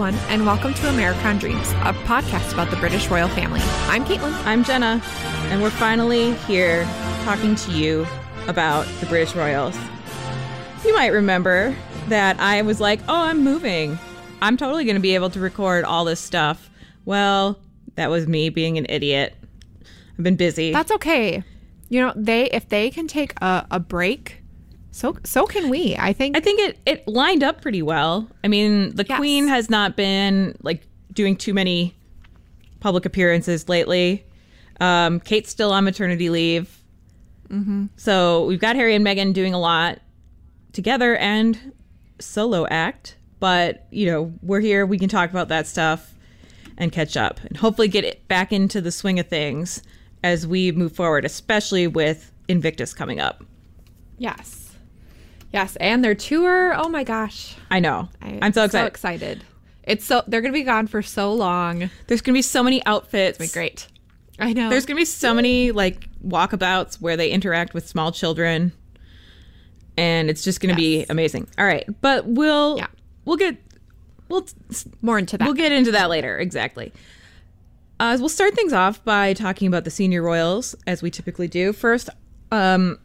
everyone, and welcome to AmeriCrown Dreams, a podcast about the British royal family. I'm Caitlin. I'm Jenna, and we're finally here talking to you about the British royals. You might remember that I was like, oh, I'm moving. I'm totally going to be able to record all this stuff. Well, that was me being an idiot. I've been busy. That's okay. You know, they if they can take a, a break, so so can we. I think I think it it lined up pretty well. I mean, the Yes. queen has not been like doing too many public appearances lately. Um, Kate's still on maternity leave. Mm-hmm. So we've got Harry and Meghan doing a lot together and solo act. But you know, we're here. We can talk about that stuff and catch up, and hopefully get it back into the swing of things as we move forward, especially with Invictus coming up. yes. Yes, and their tour, oh my gosh. I know. I, I'm so excited. So excited. It's so they're going to be gone for so long. There's gonna be so many outfits. It's great. I know. There's gonna be so many like walkabouts where they interact with small children, and it's just gonna be amazing. All right, but we'll Yeah. we'll get we'll more into that. we'll get into that later. Exactly. Uh, we'll start things off by talking about the senior royals, as we typically do. First, um,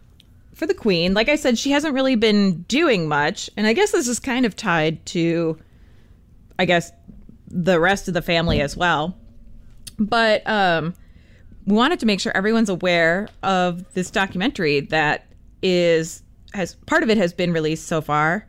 for the queen, like I said, she hasn't really been doing much, and I guess this is kind of tied to, I guess, the rest of the family as well. But um, we wanted to make sure everyone's aware of this documentary that is has part of it has been released so far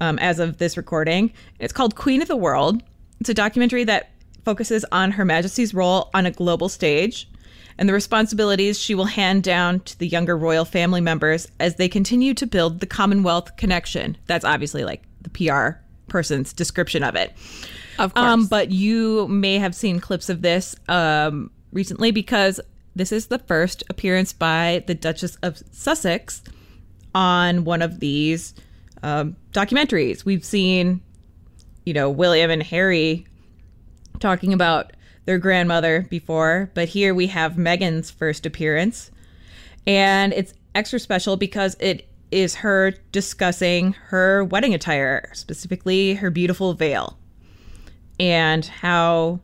um, as of this recording. It's called Queen of the World. It's a documentary that focuses on Her Majesty's role on a global stage and the responsibilities she will hand down to the younger royal family members as they continue to build the Commonwealth connection. That's obviously like the PR person's description of it. of course. Um, but you may have seen clips of this um, recently because this is the first appearance by the Duchess of Sussex on one of these um, documentaries. We've seen, you know, William and Harry talking about their grandmother before, but here we have Meghan's first appearance. And it's extra special because it is her discussing her wedding attire, specifically her beautiful veil and how,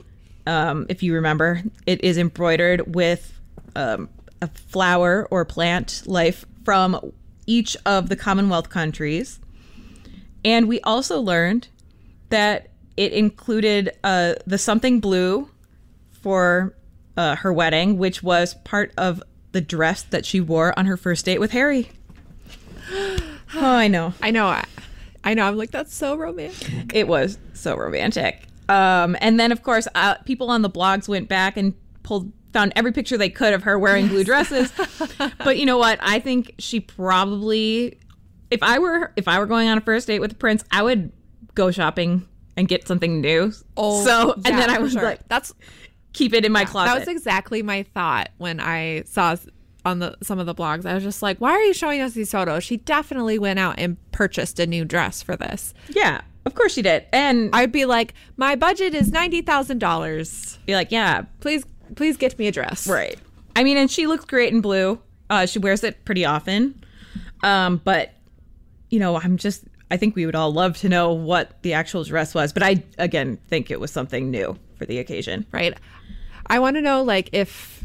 um, if you remember, it is embroidered with um, a flower or plant life from each of the Commonwealth countries. And we also learned that it included uh, the something blue for uh, her wedding, which was part of the dress that she wore on her first date with Harry. Oh, I know. I know. I, I know. I'm like that's so romantic. It was so romantic. Um, and then, of course, uh, people on the blogs went back and pulled found every picture they could of her wearing blue dresses. but you know what? I think she probably, if I were if I were going on a first date with a prince, I would go shopping and get something new. Oh, so and then I was sure. like that's keep it in my closet. That was exactly my thought when I saw on the some of the blogs. I was just like, "Why are you showing us these photos?" She definitely went out and purchased a new dress for this. yeah, of course she did. And I'd be like, "My budget is ninety thousand dollars. be like, yeah, Please, please get me a dress." Right. I mean, and she looks great in blue. Uh, she wears it pretty often. Um, but you know, I'm just I think we would all love to know what the actual dress was, but I again think it was something new for the occasion. right? I want to know like if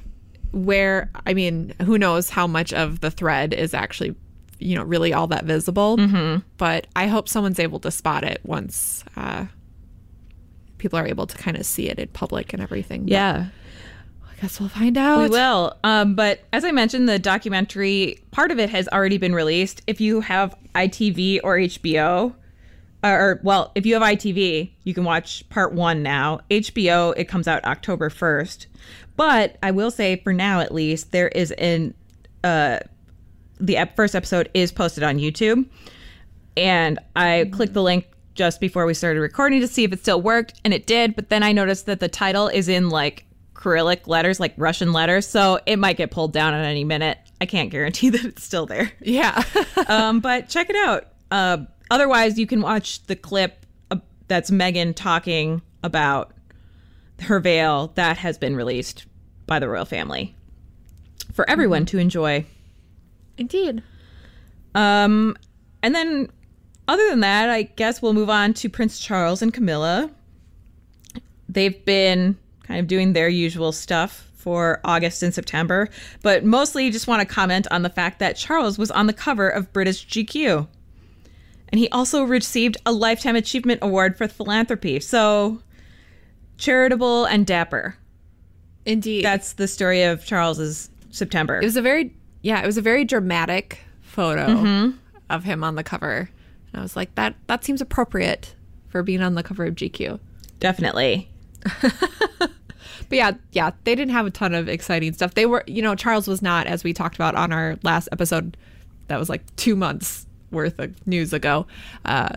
where I mean, who knows how much of the thread is actually you know really all that visible. Mm-hmm. But I hope someone's able to spot it once uh, people are able to kind of see it in public and everything. But Yeah. I guess we'll find out. We will. Um, but as I mentioned, the documentary part of it has already been released. If you have ITV or HBO, or well, if you have ITV, you can watch part one now. HBO, it comes out October first. But I will say, for now at least, there is an uh, the ep- first episode is posted on YouTube, and I clicked the link just before we started recording to see if it still worked, and it did. But then I noticed that the title is in like Cyrillic letters, like Russian letters, so it might get pulled down at any minute. I can't guarantee that it's still there. Yeah. um, but check it out. Uh, otherwise, you can watch the clip uh, that's Meghan talking about her veil that has been released by the royal family for everyone to enjoy. Indeed. Um, and then, other than that, I guess we'll move on to Prince Charles and Camilla. they've been kind of doing their usual stuff for August and September, but mostly just want to comment on the fact that Charles was on the cover of British GQ. And he also received a Lifetime Achievement Award for philanthropy. So charitable and dapper. Indeed. That's the story of Charles's September. it was a very yeah, it was a very dramatic photo mm-hmm. of him on the cover. And I was like, that that seems appropriate for being on the cover of GQ. Definitely. But yeah, yeah, they didn't have a ton of exciting stuff. They were, you know, Charles was not, as we talked about on our last episode, that was like two months worth of news ago, uh,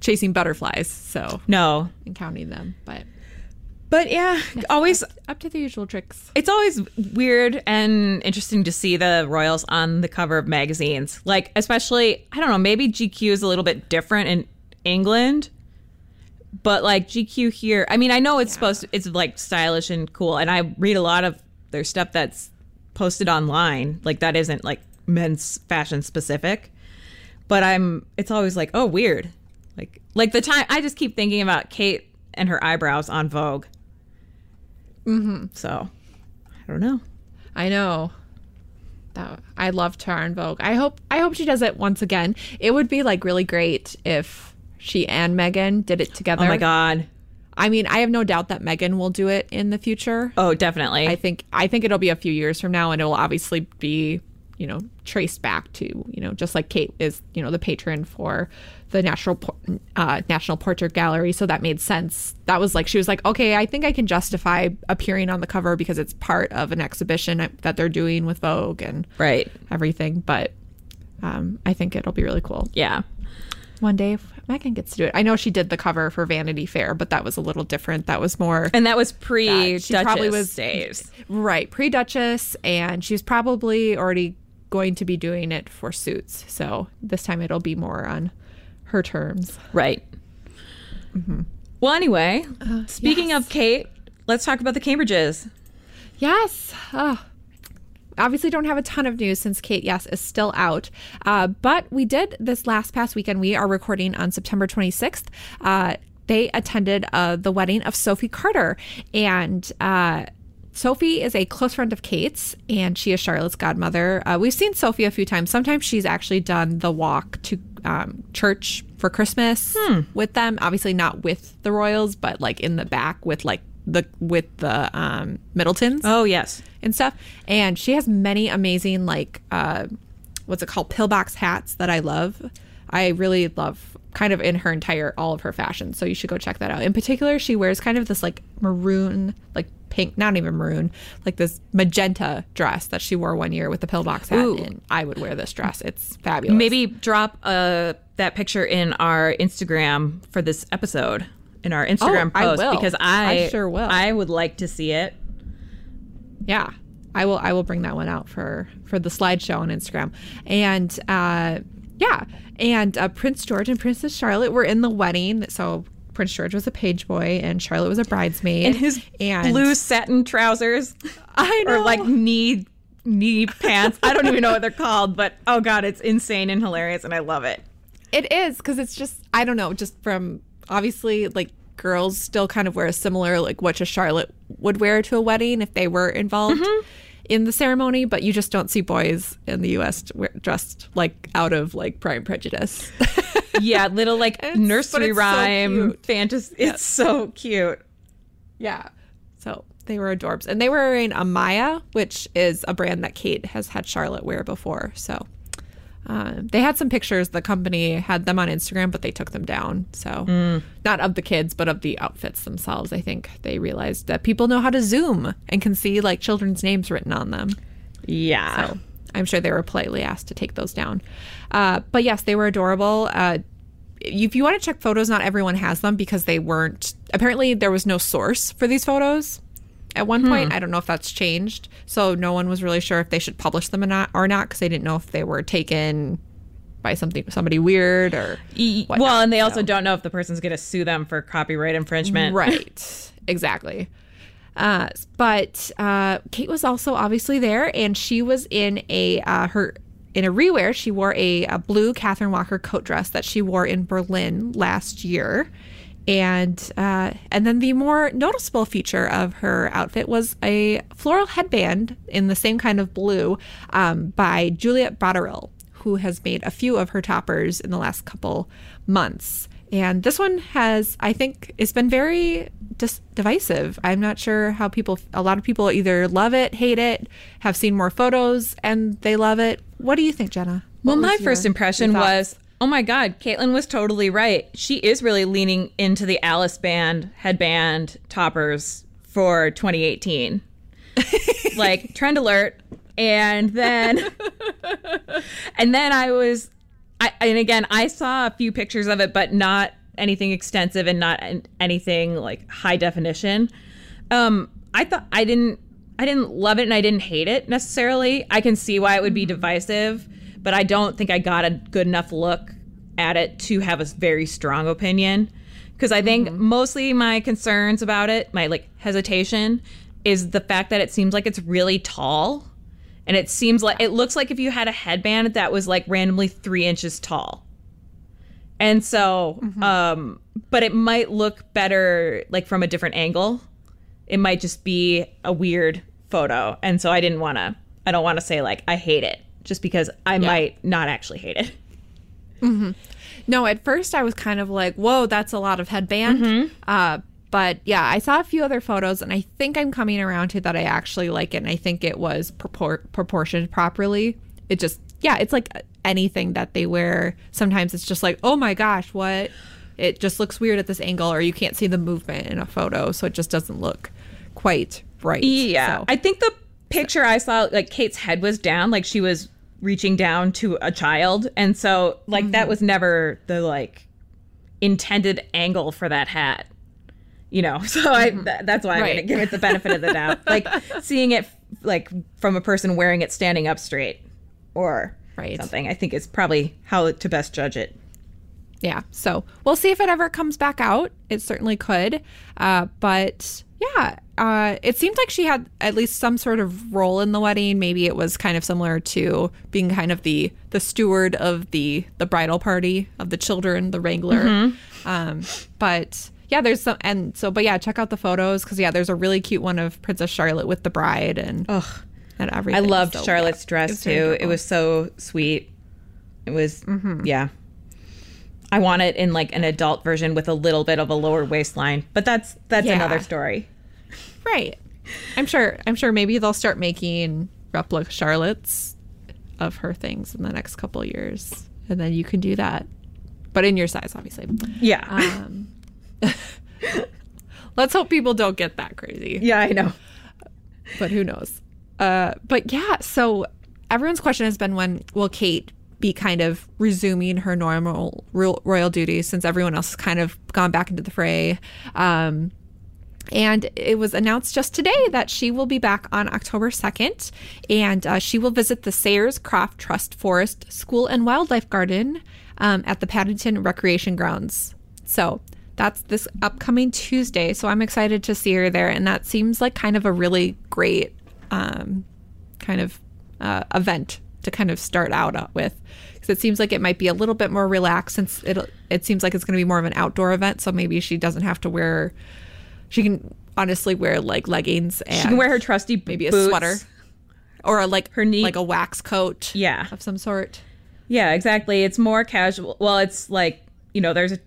chasing butterflies. So No. and counting them, but But yeah, always up to the usual tricks. it's always weird and interesting to see the royals on the cover of magazines. Like especially, I don't know, maybe GQ is a little bit different in England. But like GQ here, I mean, I know it's supposed to, it's like stylish and cool and I read a lot of their stuff that's posted online. Like that isn't like men's fashion specific. But I'm it's always like, "Oh, weird." Like like the time I just keep thinking about Kate and her eyebrows on Vogue. Mhm. So, I don't know. I know. That I love her and Vogue. I hope I hope she does it once again. It would be like really great if she and Meghan did it together. Oh my god. I mean, I have no doubt that Meghan will do it in the future. Oh, definitely. I think I think it'll be a few years from now, and it will obviously be you know traced back to you know just like Kate is you know the patron for the National uh, National Portrait Gallery, so that made sense. That was like she was like, okay, I think I can justify appearing on the cover because it's part of an exhibition that they're doing with Vogue and right. everything. But um, I think it'll be really cool Yeah. one day if Meghan gets to do it. I know she did the cover for Vanity Fair, but that was a little different. That was more And that was pre That- she probably was- days. Right, pre Duchess, and she's probably already going to be doing it for Suits. So this time it'll be more on her terms. Right. Well, anyway, speaking yes. of Kate, let's talk about the Cambridges. Yes. Oh. Obviously, don't have a ton of news since Kate, yes, is still out. Uh, but we did this last past weekend. We are recording on September 26th. Uh, they attended uh, the wedding of Sophie Carter. And uh, Sophie is a close friend of Kate's, and she is Charlotte's godmother. Uh, we've seen Sophie a few times. Sometimes she's actually done the walk to um, church for Christmas with them. Obviously, not with the royals, but like in the back with like the with the um, Middletons Oh, yes. and stuff. And she has many amazing like uh what's it called pillbox hats that I love. I really love kind of in her entire all of her fashion. So you should go check that out. In particular, she wears kind of this like maroon, like pink, not even maroon, like this magenta dress that she wore one year with the pillbox hat. Ooh. And I would wear this dress. It's fabulous. Maybe drop uh, that picture in our Instagram for this episode in our Instagram Oh, I post will. because I, I sure will. I would like to see it. yeah i will i will bring that one out for for the slideshow on instagram and uh yeah and uh, prince george and princess charlotte were in the wedding so prince george was a page boy and charlotte was a bridesmaid And his and blue satin trousers i know or like knee knee pants. I don't even know what they're called, but oh god, it's insane and hilarious and I love it. it is because it's just i don't know just from obviously like girls still kind of wear a similar like what a charlotte would wear to a wedding if they were involved Mm-hmm. In the ceremony but you just don't see boys in the us dressed like out of like prime prejudice Yeah, little like It's- nursery so rhyme cute. fantasy. It's so cute. Yeah. So they were adorbs. And they were wearing Amaia, which is a brand that Kate has had Charlotte wear before. So uh, they had some pictures. The company had them on Instagram, but they took them down. So not of the kids, but of the outfits themselves. I think they realized that people know how to zoom and can see like children's names written on them. Yeah. So I'm sure they were politely asked to take those down. Uh, but yes, they were adorable. Uh, if you want to check photos, not everyone has them because they weren't. Apparently, there was no source for these photos at one point. I don't know if that's changed. So no one was really sure if they should publish them or not, or not, because they didn't know if they were taken by something somebody weird or whatnot. well, and they also So- don't know if the person's going to sue them for copyright infringement. Right. exactly. Uh, but uh, Kate was also obviously there, and she was in a uh, her in a rewear. She wore a, a blue Catherine Walker coat dress that she wore in Berlin last year, And uh, and then the more noticeable feature of her outfit was a floral headband in the same kind of blue um, by Juliet Botterill, who has made a few of her toppers in the last couple months. And this one has, I think, it's been very dis- divisive. I'm not sure how people, a lot of people either love it, hate it, have seen more photos, and they love it. What do you think, Jenna? Well, my your- first impression was, oh my God, Caitlin was totally right. She is really leaning into the Alice band headband toppers for 2018. like trend alert. And then, and then I was, I, and again, I saw a few pictures of it, but not anything extensive and not anything like high definition. Um, I thought I didn't, I didn't love it and I didn't hate it necessarily. I can see why it would be divisive, but I don't think I got a good enough look at it to have a very strong opinion. Because I think mostly my concerns about it, my like hesitation, is the fact that it seems like it's really tall. And it seems like it looks like if you had a headband that was like randomly three inches tall. And so, um, but it might look better like from a different angle. It might just be a weird photo. And so I didn't want to, I don't want to say like I hate it just because I might not actually hate it. No, at first I was kind of like, whoa, that's a lot of headband. Mm-hmm. Uh, but yeah, I saw a few other photos and I think I'm coming around to that I actually like it and I think it was propor- proportioned properly. It just, yeah, it's like anything that they wear. Sometimes it's just like, oh my gosh, what? It just looks weird at this angle or you can't see the movement in a photo. So it just doesn't look quite right. Yeah. So- I think the picture I saw, like Kate's head was down, like she was reaching down to a child. And so, like, that was never the like intended angle for that hat. You know, so I th- that's why I'm Right. gonna give it the benefit of the doubt. Like seeing it like from a person wearing it standing up straight or Right. something, I think is probably how to best judge it. yeah so we'll see if it ever comes back out it certainly could uh, but yeah uh, it seemed like she had at least some sort of role in the wedding maybe it was kind of similar to being kind of the the steward of the the bridal party of the children the wrangler um, but yeah there's some and so but yeah check out the photos because yeah there's a really cute one of princess charlotte with the bride and Ugh. and everything. I loved So, Charlotte's yeah, dress very too. It was so sweet. It was yeah. I want it in like an adult version with a little bit of a lower waistline, but that's that's Yeah. another story. Right. I'm sure. I'm sure. Maybe they'll start making replica Charlottes of her things in the next couple of years, and then you can do that, but in your size, obviously. Yeah. Um, let's hope people don't get that crazy, yeah, I know. but who knows? Uh, but yeah. So everyone's question has been when will Kate be kind of resuming her normal royal duties since everyone else has kind of gone back into the fray. Um, and it was announced just today that she will be back on October 2nd and uh, she will visit the Sayers Croft Trust Forest School and Wildlife Garden um, at the Paddington Recreation Grounds. So that's this upcoming Tuesday. So I'm excited to see her there. And that seems like kind of a really great um, kind of uh, event to kind of start out uh, with. Because it seems like it might be a little bit more relaxed since it it seems like it's going to be more of an outdoor event. So maybe she doesn't have to wear she can honestly wear like leggings and She can wear her trusty maybe a boots. sweater or a, like Her neat- like a wax coat Yeah. of some sort. Yeah, exactly. It's more casual. Well, it's like, you know, there's a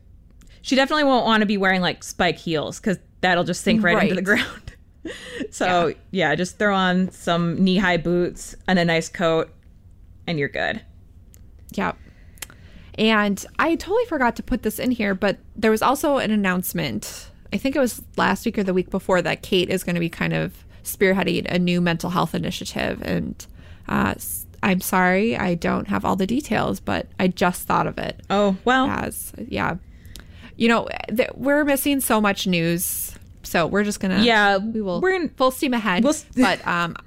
she definitely won't want to be wearing like spike heels cuz that'll just sink right, into the ground. so, yeah. just throw on some knee-high boots and a nice coat and you're good. Yep. And I totally forgot to put this in here, but there was also an announcement. I think it was last week or the week before that Kate is going to be kind of spearheading a new mental health initiative. And uh, I'm sorry, I don't have all the details, but I just thought of it. Oh, well, as yeah you know th- we're missing so much news so we're just gonna Yeah, we will we're in- full steam ahead We'll s- but um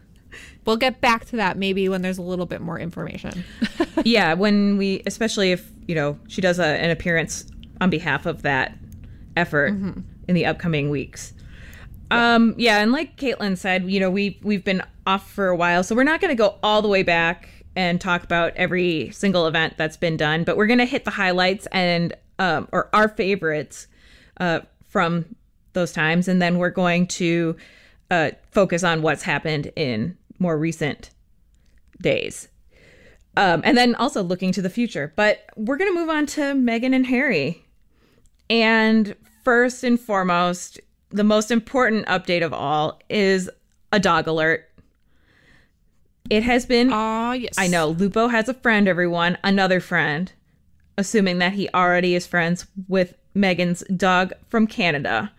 we'll get back to that maybe when there's a little bit more information yeah, when we, especially if you know she does a, an appearance on behalf of that effort in the upcoming weeks. Um, yeah, and like Caitlin said, you know we we've been off for a while, so we're not going to go all the way back and talk about every single event that's been done, but we're going to hit the highlights and um, or our favorites uh, from those times, and then we're going to uh, focus on what's happened in more recent days. Um, and then also looking to the future. But we're going to move on to Meghan and Harry. And first and foremost, the most important update of all is a dog alert. It has been. Oh, yes. I know. Lupo has a friend, everyone, another friend, assuming that he already is friends with Meghan's dog from Canada.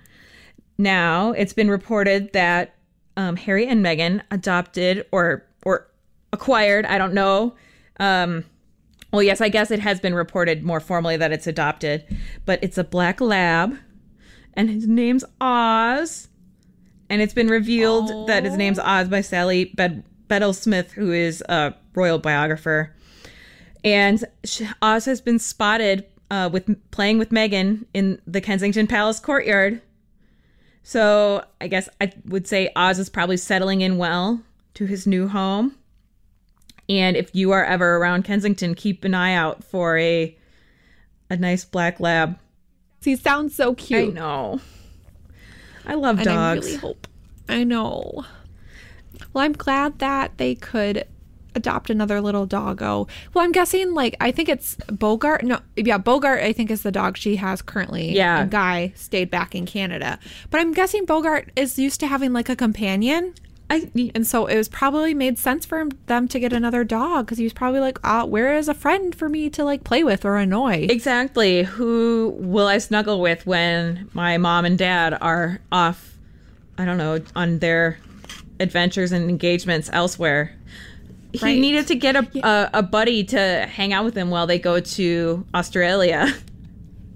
Now, it's been reported that um, Harry and Meghan adopted or or acquired, I don't know. Um, well, yes, I guess it has been reported more formally that it's adopted, but it's a black lab, and his name's Oz. And it's been revealed that his name's Oz by Sally Bed- Bedell Smith, who is a royal biographer. And Oz has been spotted uh, with playing with Meghan in the Kensington Palace courtyard. So I guess I would say Oz is probably settling in well to his new home. And if you are ever around Kensington, keep an eye out for a a nice black lab. He sounds so cute. I know. I love and I dogs. really hope. I know. Well, I'm glad that they could adopt another little doggo. Well, I'm guessing like I think it's Bogart. No, yeah, Bogart. I think is the dog she has currently. Yeah. and Guy stayed back in Canada, but I'm guessing Bogart is used to having like a companion. I, And so it was probably made sense for him, them to get another dog because he was probably like, uh, where is a friend for me to like play with or annoy? exactly. Who will I snuggle with when my mom and dad are off? I don't know on their adventures and engagements elsewhere. He Right. needed to get a, a a buddy to hang out with him while they go to Australia.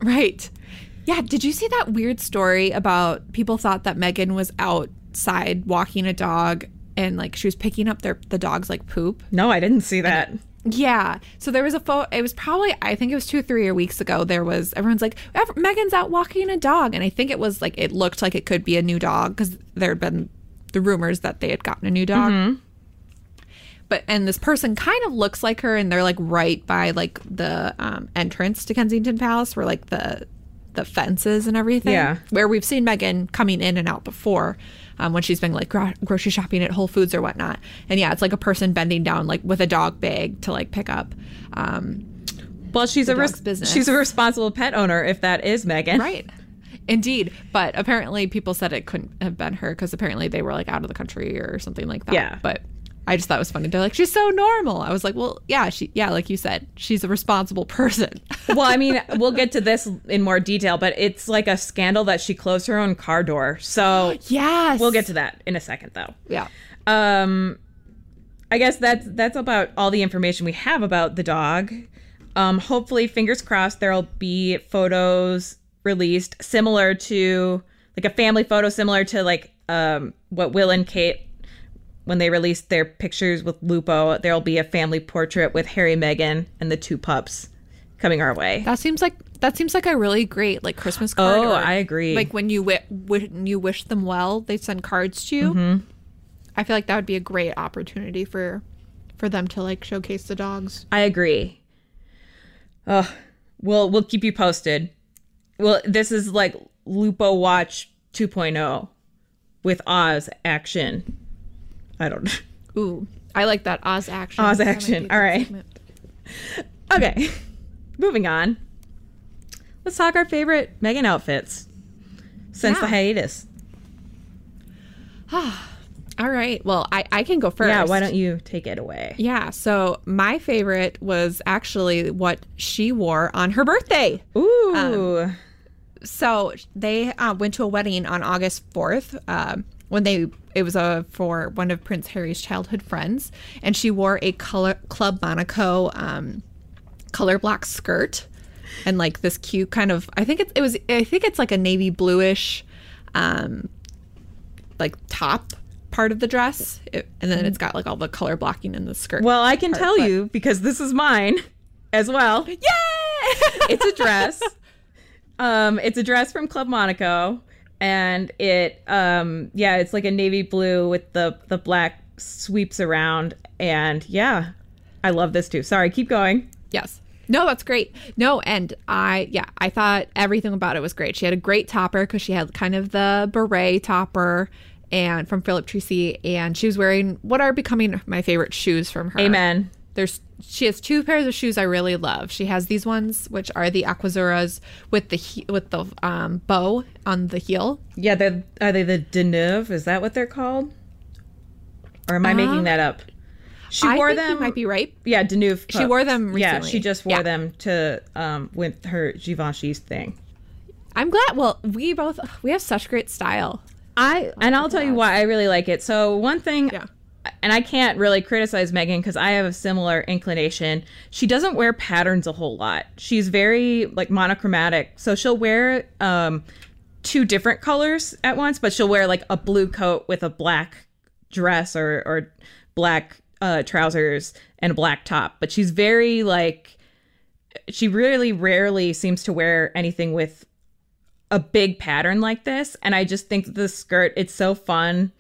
Right. Yeah. Did you see that weird story about people thought that Meghan was outside walking a dog and like she was picking up their the dog's like poop? No, I didn't see that. Yeah. So there was a photo. It was probably I think it was two or three weeks ago. There was everyone's like "Ev- Meghan's out walking a dog, and I think it was like it looked like it could be a new dog because there had been the rumors that they had gotten a new dog. Mm-hmm. But and this person kind of looks like her, and they're like right by like the um, entrance to Kensington Palace, where like the the fences and everything. Yeah. Where we've seen Meghan coming in and out before. Um, when she's been like gro- grocery shopping at Whole Foods or whatnot, and yeah, it's like a person bending down like with a dog bag to like pick up. Um, Well, she's a res- business. she's a responsible pet owner if that is Meghan. Right. Indeed. But apparently people said it couldn't have been her because apparently they were like out of the country or something like that. Yeah. But I just thought it was funny. They're like, she's so normal. I was like, well, yeah, she, yeah, like you said, she's a responsible person. well, I mean, we'll get to this in more detail, but it's like a scandal that she closed her own car door. So yes. we'll get to that in a second, though. Yeah. Um, I guess that's that's about all the information we have about the dog. Um, hopefully, fingers crossed, there'll be photos released similar to like a family photo, similar to like um what Will and Kate when they release their pictures with Lupo. There'll be a family portrait with Harry, Meghan, and the two pups coming our way. That seems like that seems like a really great like Christmas card. Oh, or, I agree. Like when you wi- when you wish them well, they send cards to you. Mm-hmm. I feel like that would be a great opportunity for for them to like showcase the dogs. I agree. Oh, we'll we'll keep you posted. Well, this is like Lupo Watch 2.0 with Oz action. I don't know. Ooh, I like that Oz action. Oz action. All right. segment. Okay, moving on. Let's talk our favorite Meghan outfits since the Yeah. hiatus. All right. Well, I, I can go first. Yeah, why don't you take it away? Yeah. So my favorite was actually what she wore on her birthday. Ooh, So they uh, went to a wedding on August fourth. Um, when they it was a for one of Prince Harry's childhood friends, and she wore a color Club Monaco um, color block skirt, and like this cute kind of I think it, it was I think it's like a navy bluish, um, like top part of the dress, it, and then it's got like all the color blocking in the skirt. well, I can part, tell but- you because this is mine as well. Yay! it's a dress. Um, it's a dress from Club Monaco, and it, um, yeah, it's like a navy blue with the the black sweeps around, and yeah, I love this too. Sorry, keep going. Yes. No, that's great. No, and I, yeah, I thought everything about it was great. She had a great topper because she had kind of the beret topper and from Philip Treacy, and she was wearing what are becoming my favorite shoes from her. Amen. There's she has two pairs of shoes I really love. She has these ones which are the Aquazuras with the he- with the um, bow on the heel. Yeah, they are they the Deneuve? Is that what they're called? Or am I making that up? She Uh, I wore think you them. might be right. Yeah, Deneuve. She wore them Recently. Yeah, she just wore Yeah. them to um with her Givenchy's thing. I'm glad. Well, we both we have such great style. I and I'll tell you why I really like it. So one thing, Yeah. And I can't really criticize Meghan because I have a similar inclination. She doesn't wear patterns a whole lot. She's very like monochromatic, so she'll wear um two different colors at once, but she'll wear like a blue coat with a black dress or or black uh, trousers and a black top. But she's very like she really rarely seems to wear anything with a big pattern like this and i just think the skirt it's so fun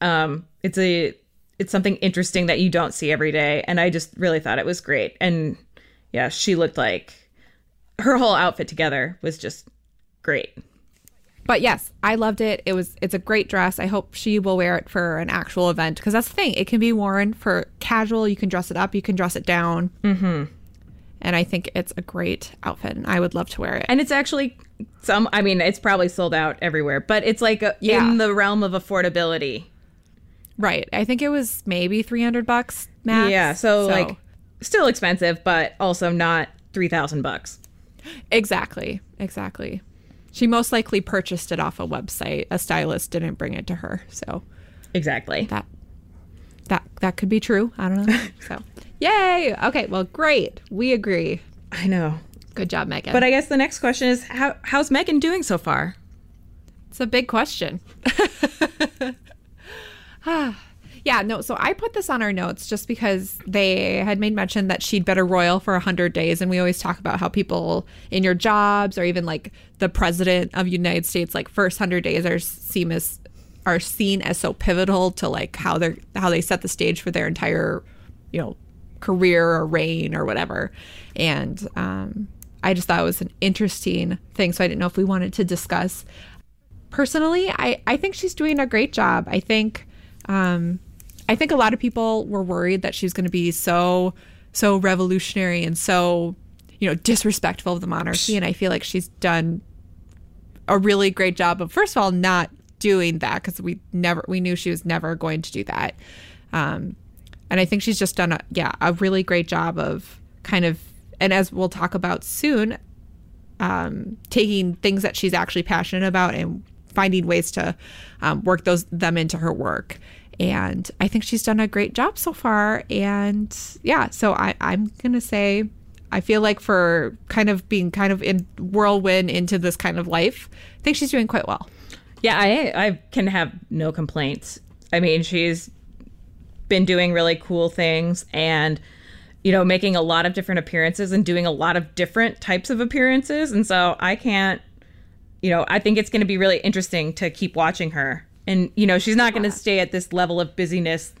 um it's a it's something interesting that you don't see every day and i just really thought it was great and yeah she looked like her whole outfit together was just great But yes, I loved it. It was it's a great dress. I hope she will wear it for an actual event because that's the thing. It can be worn for casual. You can dress it up. You can dress it down. Mm-hmm. And I think it's a great outfit, and I would love to wear it. and it's actually some i mean it's probably sold out everywhere but it's like a, Yeah. in the realm of affordability Right. I think it was maybe three hundred bucks max. yeah so, like still expensive but also not 3000 bucks exactly, exactly. She most likely purchased it off a website. A stylist didn't bring it to her, so exactly that that that could be true. I don't know. So, yay! Okay, well, great. We agree. i know Good job, Meghan. but i guess the next question is how how's meghan doing so far It's a big question. yeah, no, so I put this on our notes just because they had made mention that she'd been a royal for 100 days. And we always talk about how people in your jobs or even like the president of United States, like first 100 days are seen as are seen as so pivotal to like how they're how they set the stage for their entire you know career or reign or whatever and um, i just thought it was an interesting thing so i didn't know if we wanted to discuss personally i i think she's doing a great job i think um i think a lot of people were worried that she's going to be so so revolutionary and so you know disrespectful of the monarchy and i feel like she's done a really great job of first of all not doing that because we never we knew she was never going to do that. Um and i think she's just done a yeah a really great job of kind of and as we'll talk about soon um taking things that she's actually passionate about and finding ways to um, work those them into her work and i think she's done a great job so far and yeah so i i'm gonna say I feel like for kind of being kind of in whirlwind into this kind of life, I think she's doing quite well. Yeah, I I can have no complaints. I mean, she's been doing really cool things and you know, making a lot of different appearances and doing a lot of different types of appearances. And so I can't you know, I think it's going to be really interesting to keep watching her. And you know, she's not going to stay at this level of busyness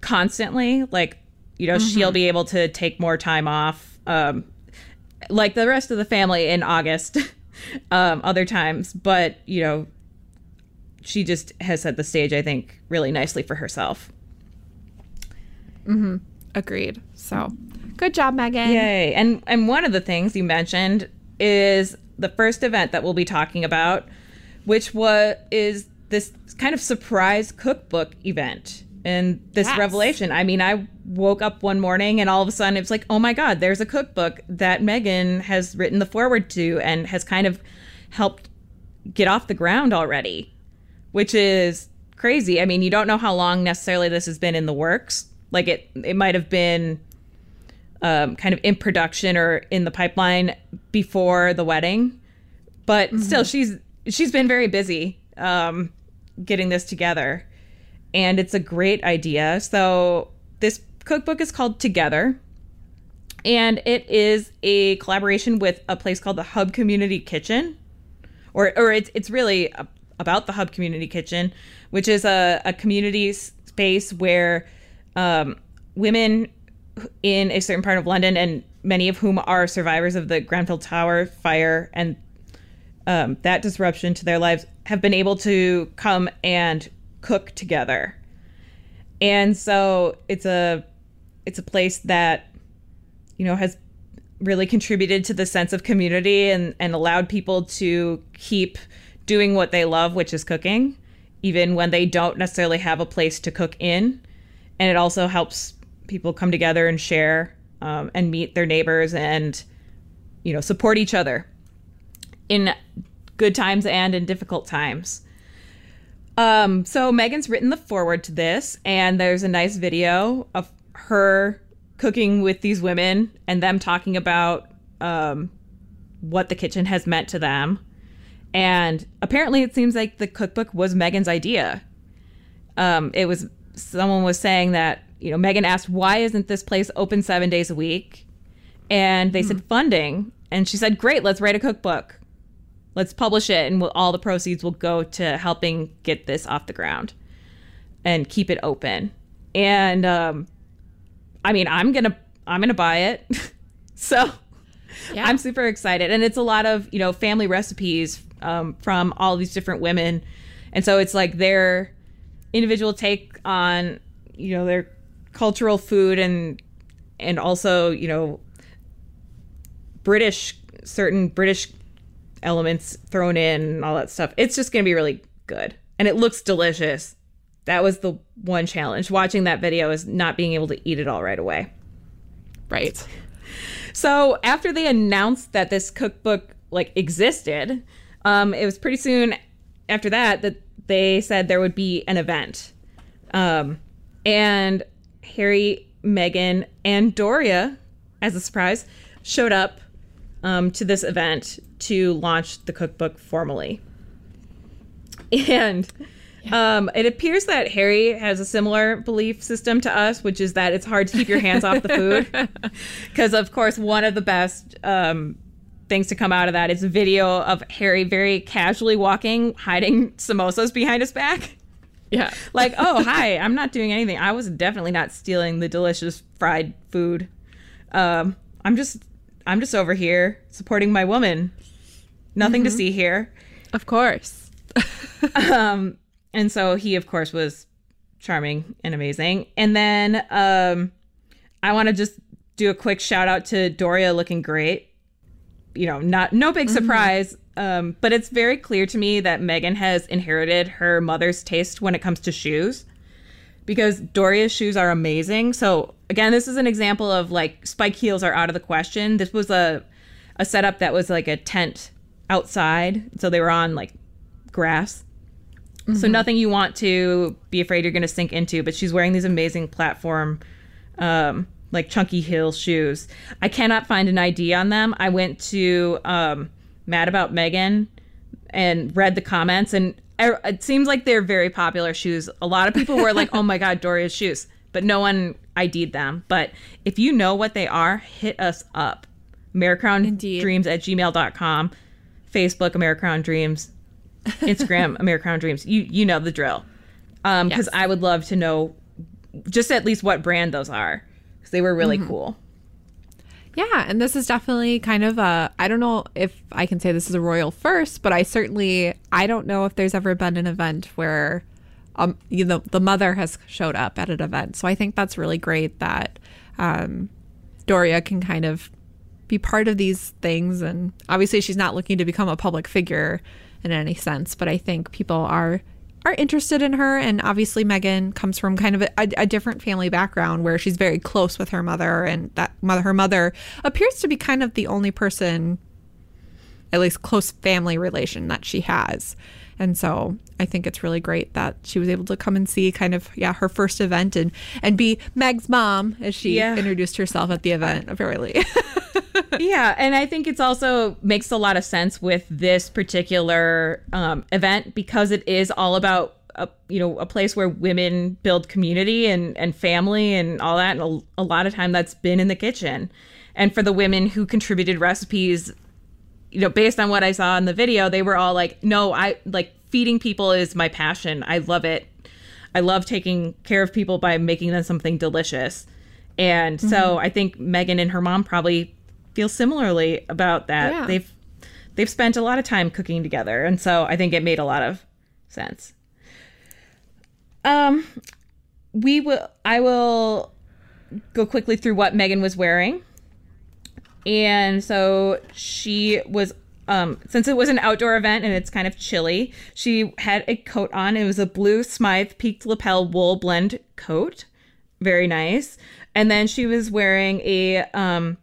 constantly. Like, you know, she'll be able to take more time off um like the rest of the family in August um other times, but you know, she just has set the stage I think really nicely for herself. Hmm. Agreed. So, good job, Meghan. Yay. And and one of the things you mentioned is the first event that we'll be talking about, which was is this kind of surprise cookbook event. And this Yes. revelation. I mean, I woke up one morning and all of a sudden it was like, oh my God, there's a cookbook that Meghan has written the forward to and has kind of helped get off the ground already, which is crazy. I mean, you don't know how long necessarily this has been in the works. Like it, it might have been um, kind of in production or in the pipeline before the wedding, but still, she's she's been very busy um, getting this together, and it's a great idea. So this cookbook is called Together, and it is a collaboration with a place called the Hub Community Kitchen, or or it's it's really a- about the Hub Community Kitchen, which is a, a community space where um, women in a certain part of London, and many of whom are survivors of the Grenfell Tower fire and um, that disruption to their lives, have been able to come and cook together. And so it's a it's a place that you know has really contributed to the sense of community and and allowed people to keep doing what they love, which is cooking, even when they don't necessarily have a place to cook in. And it also helps people come together and share um, and meet their neighbors and you know support each other in good times and in difficult times. Um, so Meghan's written the forward to this, and there's a nice video of her cooking with these women and them talking about um, what the kitchen has meant to them. And apparently, it seems like the cookbook was Meghan's idea. Um, it was someone was saying that you know Meghan asked why isn't this place open seven days a week, and they mm. said funding, and she said great, let's write a cookbook, let's publish it, and we'll, all the proceeds will go to helping get this off the ground, and keep it open. And um, I mean, I'm gonna I'm gonna buy it, so yeah. I'm super excited, and it's a lot of you know family recipes um, from all these different women, and so it's like their individual take on you know their cultural food and and also you know British certain British elements thrown in and all that stuff. It's just gonna be really good, and it looks delicious. That was the one challenge. Watching that video is not being able to eat it all right away. Right. So after they announced that this cookbook like existed, um, it was pretty soon after that that they said there would be an event. Um, and Harry, Meghan, and Doria, as a surprise, showed up um, to this event to launch the cookbook formally. And um, it appears that Harry has a similar belief system to us, which is that it's hard to keep your hands off the food. Because, of course, one of the best um, things to come out of that is a video of Harry very casually walking, hiding samosas behind his back. Yeah. Like, oh, hi, I'm not doing anything. I was definitely not stealing the delicious fried food. Um, I'm just I'm just over here supporting my woman. Nothing mm-hmm. to see here. Of course. um, and so he of course was charming and amazing. And then um I want to just do a quick shout out to Doria looking great. You know, not no big mm-hmm. surprise. Um, but it's very clear to me that Meghan has inherited her mother's taste when it comes to shoes because Doria's shoes are amazing. So again, this is an example of like spike heels are out of the question. This was a a setup that was like a tent outside, so they were on like grass. Mm-hmm. So nothing you want to be afraid you're going to sink into. But she's wearing these amazing platform, um, like chunky heel shoes. I cannot find an ID on them. I went to um, Mad About Meghan and read the comments, and it seems like they're very popular shoes. A lot of people were like, "Oh my god, Doria's shoes," but no one ID'd them. But if you know what they are, hit us up. AmeriCrownDreams at gmail.com, Facebook AmeriCrown Dreams, Instagram AmeriCrown Dreams. You you know the drill. Um, because yes. I would love to know just at least what brand those are because they were really mm-hmm. cool. Yeah, and this is definitely kind of a I don't know if I can say this is a royal first, but I certainly I don't know if there's ever been an event where um you know the mother has showed up at an event. So I think that's really great that um Doria can kind of be part of these things and obviously she's not looking to become a public figure in any sense, but I think people are are interested in her. And obviously, Meghan comes from kind of a, a, different family background where she's very close with her mother, and that mother, her mother appears to be kind of the only person, at least close family relation that she has. And so I think it's really great that she was able to come and see kind of yeah her first event and and be Meg's mom as she yeah. introduced herself at the event apparently. yeah, and I think it's also makes a lot of sense with this particular um, event because it is all about a you know a place where women build community and and family and all that. And a, a lot of time that's been in the kitchen, and for the women who contributed recipes, you know, based on what I saw in the video, they were all like, "No, I like feeding people is my passion. I love it. I love taking care of people by making them something delicious." And so I think Meghan and her mom probably feel similarly about that. Yeah. They've they've spent a lot of time cooking together, and so I think it made a lot of sense. Um, we will. I will go quickly through what Meghan was wearing. And so she was um since it was an outdoor event and it's kind of chilly, she had a coat on. It was a blue Smythe peaked lapel wool blend coat. Very nice. And then she was wearing a um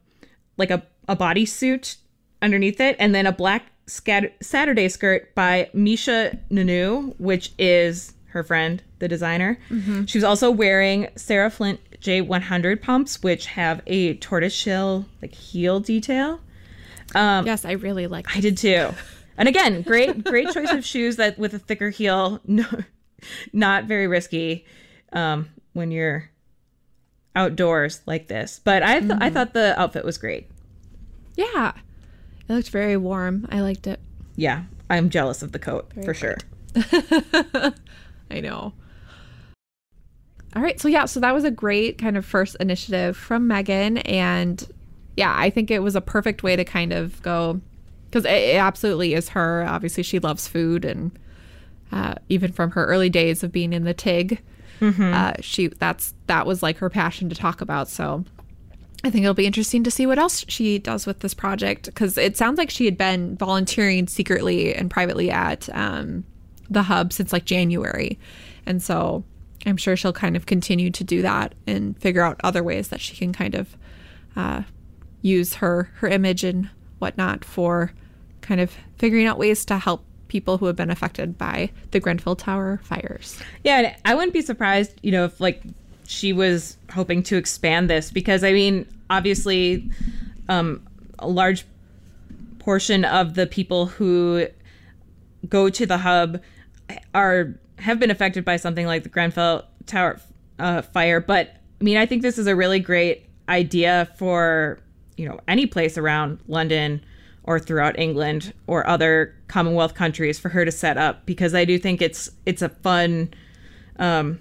like a a bodysuit underneath it and then a black scat- Saturday skirt by Misha Nonoo, which is her friend, the designer. She was also wearing Sarah Flint J100 pumps, which have a tortoiseshell like heel detail. yes, I really like. I did too. And again, great great choice of shoes that with a thicker heel, no, not very risky um, when you're outdoors like this. But I th- I thought the outfit was great. Yeah, it looked very warm. I liked it. Yeah, I'm jealous of the coat for sure. I know. All right, so yeah, so that was a great kind of first initiative from Meghan, and yeah, I think it was a perfect way to kind of go because it, it absolutely is her. Obviously, she loves food, and uh, even from her early days of being in the TIG, uh, she that's that was like her passion to talk about. So I think it'll be interesting to see what else she does with this project because it sounds like she had been volunteering secretly and privately at um, the hub since like January. And so I'm sure she'll kind of continue to do that and figure out other ways that she can kind of uh, use her her image and whatnot for kind of figuring out ways to help people who have been affected by the Grenfell Tower fires. Yeah, I wouldn't be surprised, you know, if like she was hoping to expand this because I mean, obviously, um, a large portion of the people who go to the hub are have been affected by something like the Grenfell Tower uh, fire. But I mean, I think this is a really great idea for you know any place around London or throughout England or other Commonwealth countries for her to set up because I do think it's it's a fun um,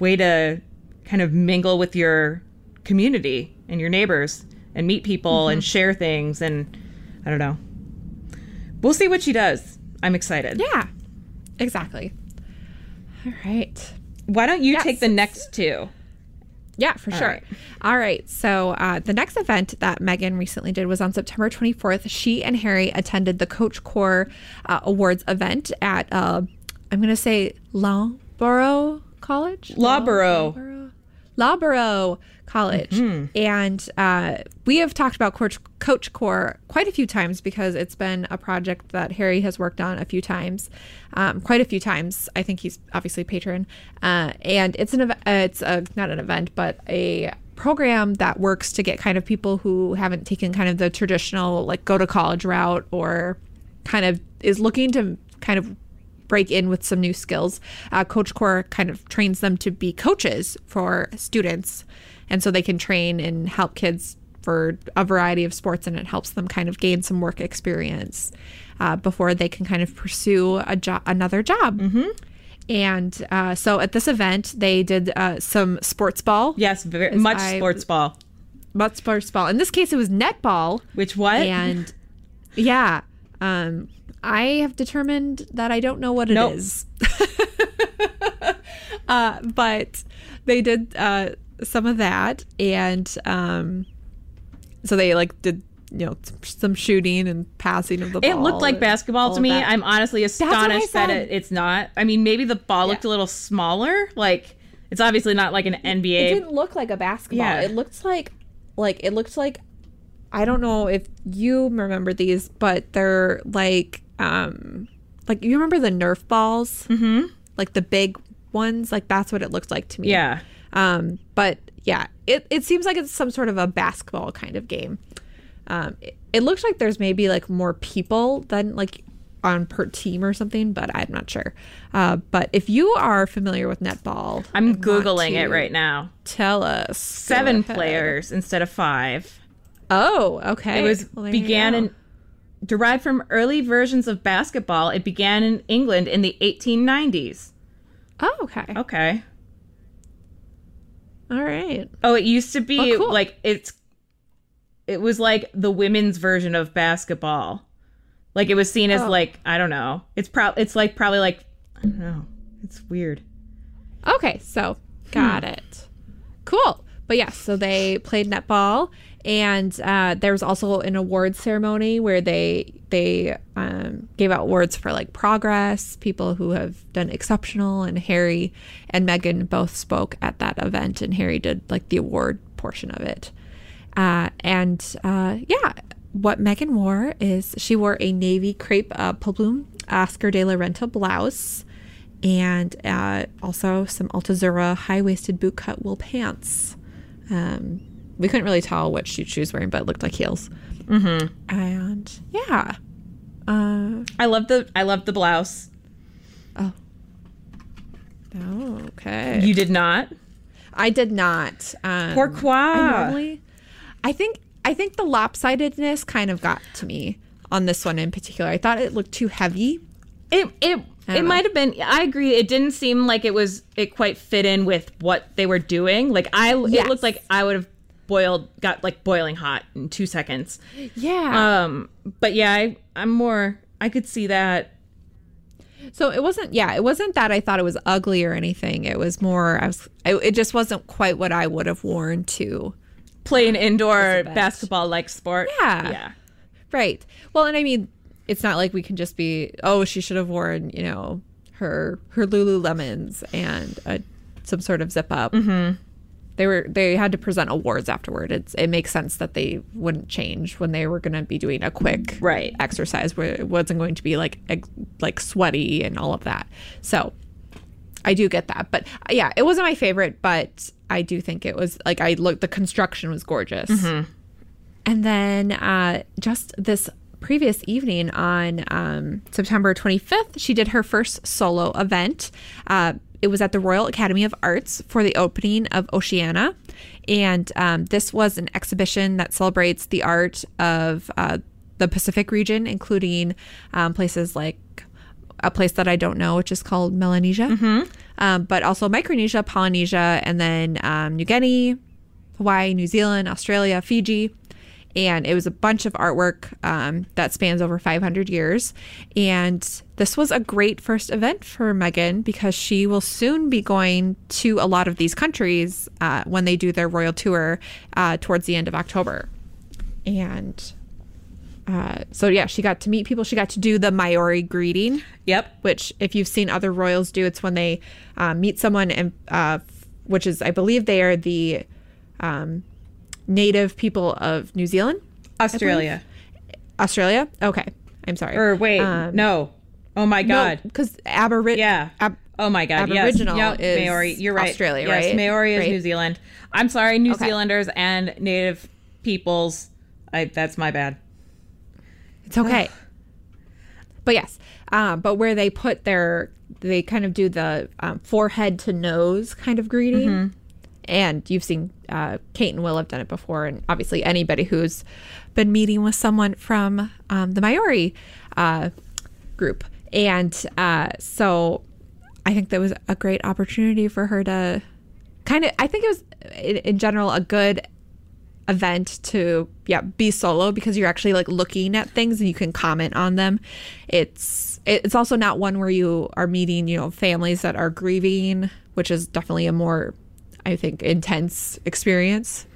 way to kind of mingle with your community and your neighbors and meet people and share things and I don't know. We'll see what she does. I'm excited. Yeah, exactly. All right. Why don't you Yes. take the next two? Yeah, for sure. right. All right. So uh, the next event that Meghan recently did was on September 24th. She and Harry attended the Coach Core uh, Awards event at, uh, I'm going to say Loughborough College? Loughborough. Loughborough. Loughborough College. And uh, we have talked about Coach, Coach Core quite a few times because it's been a project that Harry has worked on a few times, um, quite a few times. I think he's obviously patron. Uh, and it's an ev- uh, it's a, not an event, but a program that works to get kind of people who haven't taken kind of the traditional like go to college route or kind of is looking to kind of break in with some new skills. Uh, Coach Core kind of trains them to be coaches for students, and so they can train and help kids for a variety of sports, and it helps them kind of gain some work experience uh, before they can kind of pursue a job, another job. Mm-hmm. And uh, so at this event, they did uh, some sports ball, Yes, very much I- sports ball. but sports ball. In this case, it was netball. Which what? And yeah, um, I have determined that I don't know what it Nope. is. uh, but they did uh, some of that, and um, so they like did you know some shooting and passing of the ball. It looked like basketball to me. that. I'm honestly astonished that it, it's not. I mean, maybe the ball looked a little smaller. Like it's obviously not like an NBA. It didn't look like a basketball. Yeah. It looked like like it looked like I don't know if you remember these, but they're like um like you remember the Nerf balls? Mm-hmm. Like the big ones? Like that's what it looked like to me. Yeah. Um, but yeah, it, it seems like it's some sort of a basketball kind of game. Um, it, it looks like there's maybe like more people than like on per team or something, but I'm not sure. Uh, but if you are familiar with netball, I'm googling it right now. Tell us. Seven players instead of five. Oh, okay. It was Well, began in derived from early versions of basketball. It began in England in the 1890s. Oh, okay. Okay. All right. Oh, it used to be Oh, cool. like it's it was like the women's version of basketball. Like it was seen as Oh. like I don't know. It's pro it's like probably like I don't know. It's weird. Okay, so got hmm. it. Cool. But yes, so they played netball, and uh, there was also an awards ceremony where they they um, gave out awards for like progress, people who have done exceptional, and Harry and Meghan both spoke at that event, and Harry did like the award portion of it. Uh, and uh, yeah, what Meghan wore is she wore a navy crepe uh, Oscar de la Renta blouse and uh, also some Altuzarra high waisted boot cut wool pants. Um, we couldn't really tell what she, she was wearing, but it looked like heels. Mm-hmm. And yeah. Uh, I love the I love the blouse. oh. Oh, Okay. You did not? I did not. Um, Pourquoi? I normally, I think I think the lopsidedness kind of got to me on this one in particular. I thought it looked too heavy. It it it know. might have been. I agree. It didn't seem like it was. It quite fit in with what they were doing. Like I, Yes. it looked like I would have boiled, got like boiling hot in two seconds. Yeah. Um, but yeah, I, I'm more. I could see that. So it wasn't, yeah, it wasn't that I thought it was ugly or anything. It was more, I was, it, it just wasn't quite what I would have worn to. Play an indoor basketball like sport. Yeah. Yeah. Right. Well, and I mean, it's not like we can just be, oh, she should have worn, you know, her her Lululemons and a, some sort of zip up. Mm-hmm. They were they had to present awards afterward. It's it makes sense that they wouldn't change when they were going to be doing a quick Right. exercise where it wasn't going to be like like sweaty and all of that. So I do get that, but yeah, it wasn't my favorite, but I do think it was like I looked. The construction was gorgeous. And then uh, just this previous evening on um, September 25th, she did her first solo event. Uh, it was at the Royal Academy of Arts for the opening of Oceania. And um, this was an exhibition that celebrates the art of uh, the Pacific region, including um, places like a place that I don't know, which is called Melanesia, um, but also Micronesia, Polynesia, and then um, New Guinea, Hawaii, New Zealand, Australia, Fiji. And it was a bunch of artwork um, that spans over 500 years. And this was a great first event for Meghan because she will soon be going to a lot of these countries uh, when they do their royal tour uh, towards the end of October. And uh, so, yeah, she got to meet people. She got to do the Maori greeting Yep. which if you've seen other royals do, it's when they um, meet someone, and uh, which is I believe they are the um, native people of New Zealand, Australia. Australia. Okay, I'm sorry. Or wait, Um, no. Oh my God. because Aboriginal. Yeah. Ab- Oh my God! Aboriginal yes. Yep. is Maori. You're right. Australia, yes, right? Maori is Right. New Zealand. I'm sorry, New Okay. Zealanders and Native peoples. I that's my bad. It's okay. but yes, um, but where they put their, they kind of do the um, forehead to nose kind of greeting. And you've seen uh, Kate and Will have done it before, and obviously anybody who's been meeting with someone from um, the Maori uh, group. And uh, so I think that was a great opportunity for her to kind of, I think it was in, in general a good event to yeah be solo because you're actually like looking at things and you can comment on them it's it's also not one where you are meeting you know families that are grieving which is definitely a more i think intense experience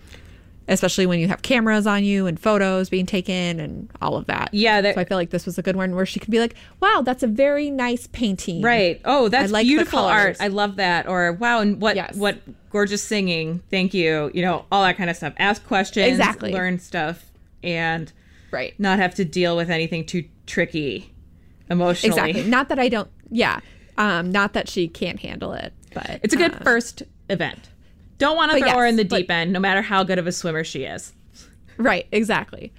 especially when you have cameras on you and photos being taken and all of that Yeah, that- so i feel like this was a good one where she could be like wow that's a very nice painting Right. Oh, that's like beautiful art. I love that. Or wow, and what Yes. what gorgeous singing. Thank you. You know, all that kind of stuff. Ask questions, Exactly. learn stuff, and right not have to deal with anything too tricky emotionally. exactly not that i don't yeah um not that she can't handle it but It's a good uh, first event. Don't want to But throw her in the but- deep end, no matter how good of a swimmer she is. Right, exactly.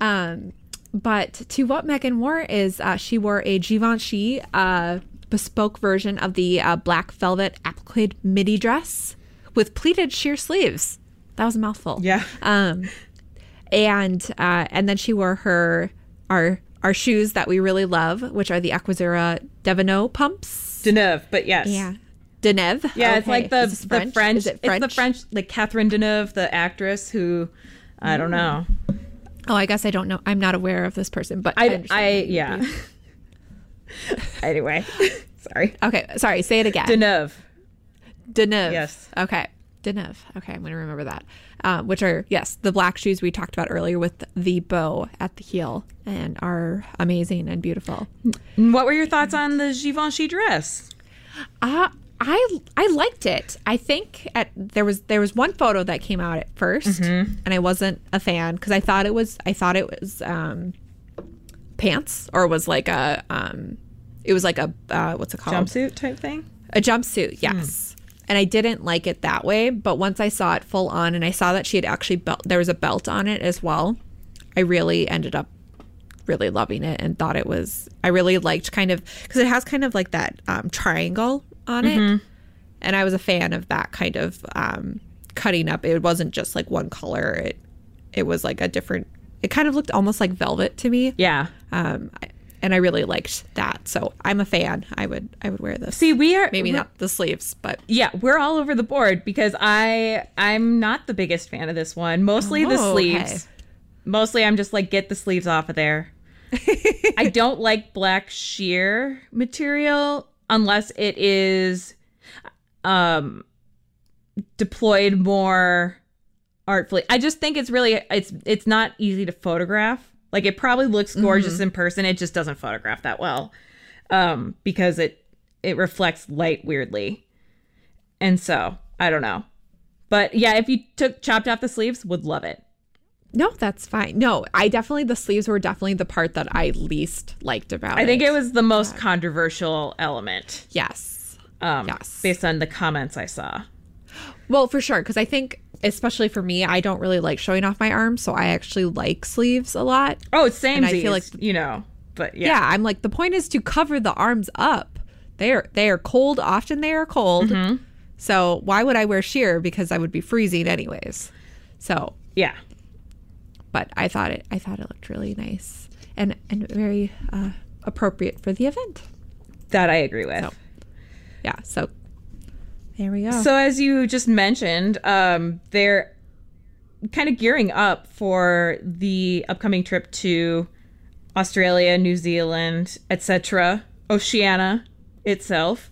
Um, but to what Meghan wore is uh, she wore a Givenchy uh, bespoke version of the uh, black velvet applique midi dress with pleated sheer sleeves. That was a mouthful. Yeah. Um, and uh, and then she wore her our our shoes that we really love, which are the Aquazzura Devino pumps. Deneuve, but yes. Yeah. Deneuve. Yeah, it's like the the French. Is it It's the French, like Catherine Deneuve, the actress who, I don't know. Oh, I guess I don't know. I'm not aware of this person, but I, understand I, yeah. anyway, sorry. Okay, sorry. Say it again. Deneuve. Deneuve. Yes. Okay. Deneuve. Okay, I'm going to remember that. Um, which are yes, the black shoes we talked about earlier with the bow at the heel and are amazing and beautiful. What were your thoughts on the Givenchy dress? Uh, I I liked it. I think at there was there was one photo that came out at 1st and I wasn't a fan because I thought it was I thought it was um, pants or was like a um, it was like a uh, what's it called Jumpsuit type thing? A jumpsuit, yes. And I didn't like it that way, but once I saw it full on and I saw that she had actually belt there was a belt on it as well, I really ended up really loving it and thought it was I really liked kind of because it has kind of like that um, triangle on it. And I was a fan of that kind of um, cutting up. It wasn't just like one color. It it was like a different it kind of looked almost like velvet to me. Yeah. Um, I- and I really liked that. So I'm a fan. I would I would wear this. See, we are Maybe not the sleeves, but Yeah, we're all over the board because I I'm not the biggest fan of this one. Mostly the Oh, sleeves. okay. Mostly I'm just like get the sleeves off of there. I don't like black sheer material unless it is um deployed more artfully. I just think it's really it's it's not easy to photograph. Like it probably looks gorgeous in person, it just doesn't photograph that well. Um because it it reflects light weirdly. And so, I don't know. But yeah, if you took chopped off the sleeves, would love it. No, that's fine. No, I definitely the sleeves were definitely the part that I least liked about it. I think it was the most controversial element. yes. Um Yes. based on the comments I saw. Well, for sure, because I think especially for me, I don't really like showing off my arms, so I actually like sleeves a lot. Oh, it's same I feel like- you know. But yeah. Yeah. I'm like the point is to cover the arms up. They are they are cold. Often they are cold. Mm-hmm. So why would I wear sheer? Because I would be freezing anyways. So, Yeah. But I thought it I thought it looked really nice and and very uh, appropriate for the event. That I agree with. Yeah. So there we go. So as you just mentioned, um, they're kind of gearing up for the upcoming trip to Australia, New Zealand, etc., Oceania itself.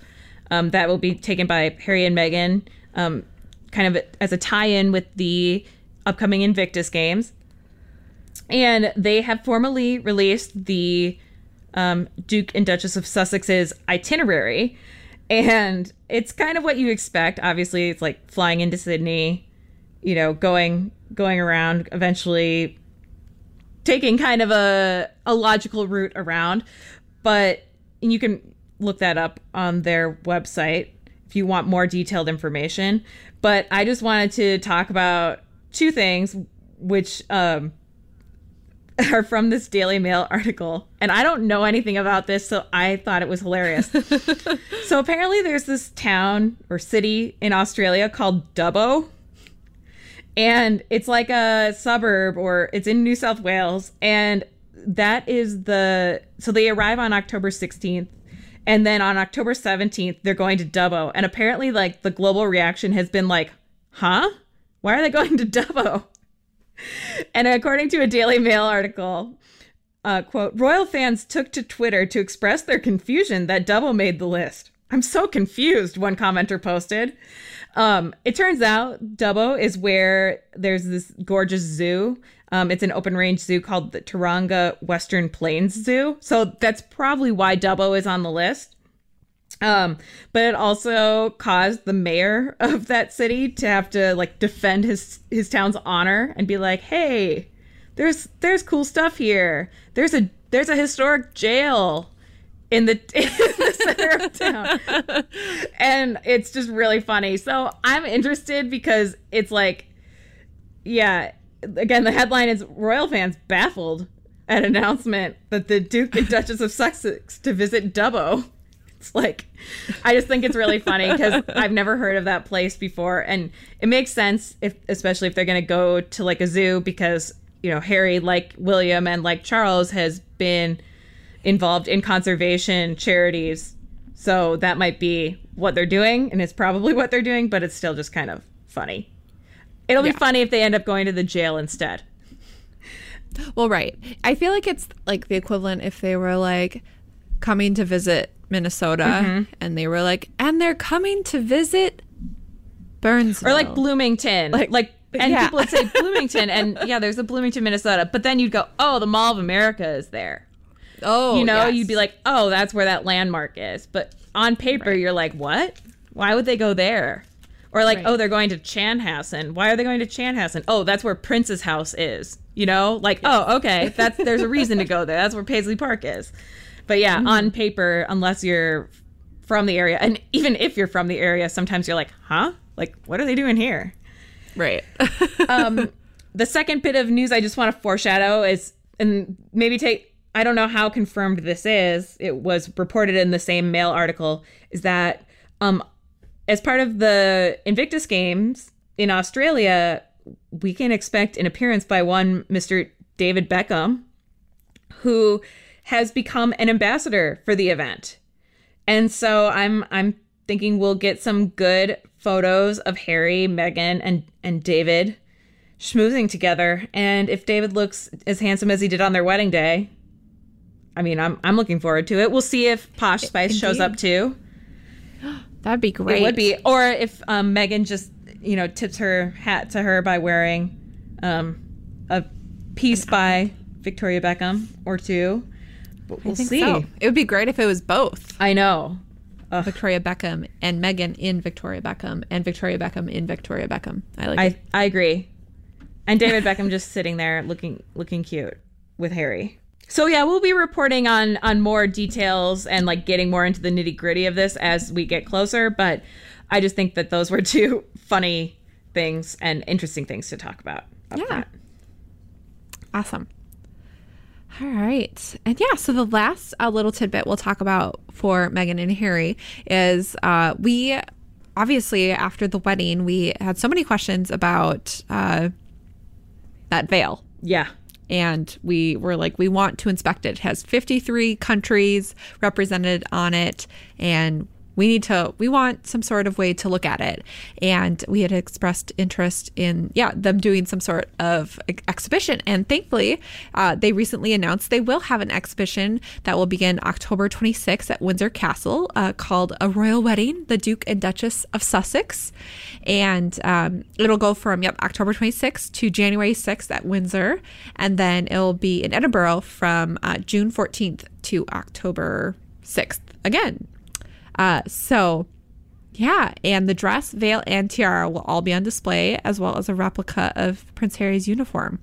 Um, that will be taken by Harry and Meghan, um, kind of as a tie-in with the upcoming Invictus Games. And they have formally released the um, Duke and Duchess of Sussex's itinerary. And it's kind of what you expect. Obviously, it's like flying into Sydney, you know, going going around, eventually taking kind of a a logical route around. But you can look that up on their website if you want more detailed information. But I just wanted to talk about two things, which um, are from this Daily Mail article. And I don't know anything about this, so I thought it was hilarious. so apparently, there's this town or city in Australia called Dubbo. And it's like a suburb or it's in New South Wales. And that is the. So they arrive on October 16th. And then on October 17th, they're going to Dubbo. And apparently, like, the global reaction has been like, huh? Why are they going to Dubbo? And according to a Daily Mail article, uh, quote, royal fans took to Twitter to express their confusion that Dubbo made the list. I'm so confused, one commenter posted. Um, it turns out Dubbo is where there's this gorgeous zoo. Um, it's an open range zoo called the Taronga Western Plains Zoo. So that's probably why Dubbo is on the list. Um, but it also caused the mayor of that city to have to like defend his his town's honor and be like, "Hey, there's there's cool stuff here. There's a there's a historic jail in the, in the center of town." and it's just really funny. So I'm interested because it's like, yeah. Again, the headline is Royal fans baffled at announcement that the Duke and Duchess of Sussex to visit Dubbo. It's like, I just think it's really funny because I've never heard of that place before, and it makes sense if, especially if they're going to go to like a zoo because you know Harry, like William and like Charles, has been involved in conservation charities So that might be what they're doing, and it's probably what they're doing, but it's still just kind of funny. It'll Yeah. be funny if they end up going to the jail instead. Well, right. I feel like it's like the equivalent if they were like coming to visit Minnesota Mm-hmm. and they were like, and they're coming to visit Burnsville. Or like Bloomington. Like, like and yeah. people would say Bloomington, and yeah, there's a Bloomington, Minnesota. But then you'd go, oh, the Mall of America is there. oh, you know, yes. you'd be like, oh, that's where that landmark is. But on paper, you're like, what? Why would they go there? Or like, Right. oh, they're going to Chanhassen. Why are they going to Chanhassen? Oh, that's where Prince's house is. You know, like, oh, okay, that's there's a reason to go there. That's where Paisley Park is. But yeah, Mm-hmm. on paper, unless you're from the area, and even if you're from the area, sometimes you're like, huh? Like, what are they doing here? right. um, the second bit of news I just want to foreshadow is, and maybe take, I don't know how confirmed this is. It was reported in the same Mail article. Is that um, as part of the Invictus Games in Australia, we can expect an appearance by one Mr. David Beckham, who has become an ambassador for the event. And so I'm I'm thinking we'll get some good photos of Harry, Meghan, and and David schmoozing together. And if David looks as handsome as he did on their wedding day, I mean, I'm I'm looking forward to it. We'll see if Posh Spice shows up too. That'd be great. It would be, or if um, Meghan just you know tips her hat to her by wearing um, a piece by Victoria Beckham or two. But I we'll think see. so. It would be great if it was both I know. Victoria Beckham and Meghan in Victoria Beckham and Victoria Beckham in Victoria Beckham. I like it. I I agree. And David Beckham just sitting there looking looking cute with Harry. So yeah, we'll be reporting on on more details and like getting more into the nitty gritty of this as we get closer. But I just think that those were two funny things and interesting things to talk about. Yeah. front. Awesome. All right. And yeah, so the last uh, little tidbit we'll talk about for Meghan and Harry is uh, we obviously, after the wedding, we had so many questions about uh, that veil. Yeah. And we were like, we want to inspect it. It has 53 countries represented on it. And we need to, we want some sort of way to look at it. And we had expressed interest in, yeah, them doing some sort of ex- exhibition. And thankfully, uh, they recently announced they will have an exhibition that will begin October 26th at Windsor Castle uh, called A Royal Wedding, the Duke and Duchess of Sussex. And um, it'll go from, yep, October 26th to January 6th at Windsor. And then it'll be in Edinburgh from uh, June 14th to October 6th again. Uh, so, yeah, and the dress, veil, and tiara will all be on display, as well as a replica of Prince Harry's uniform.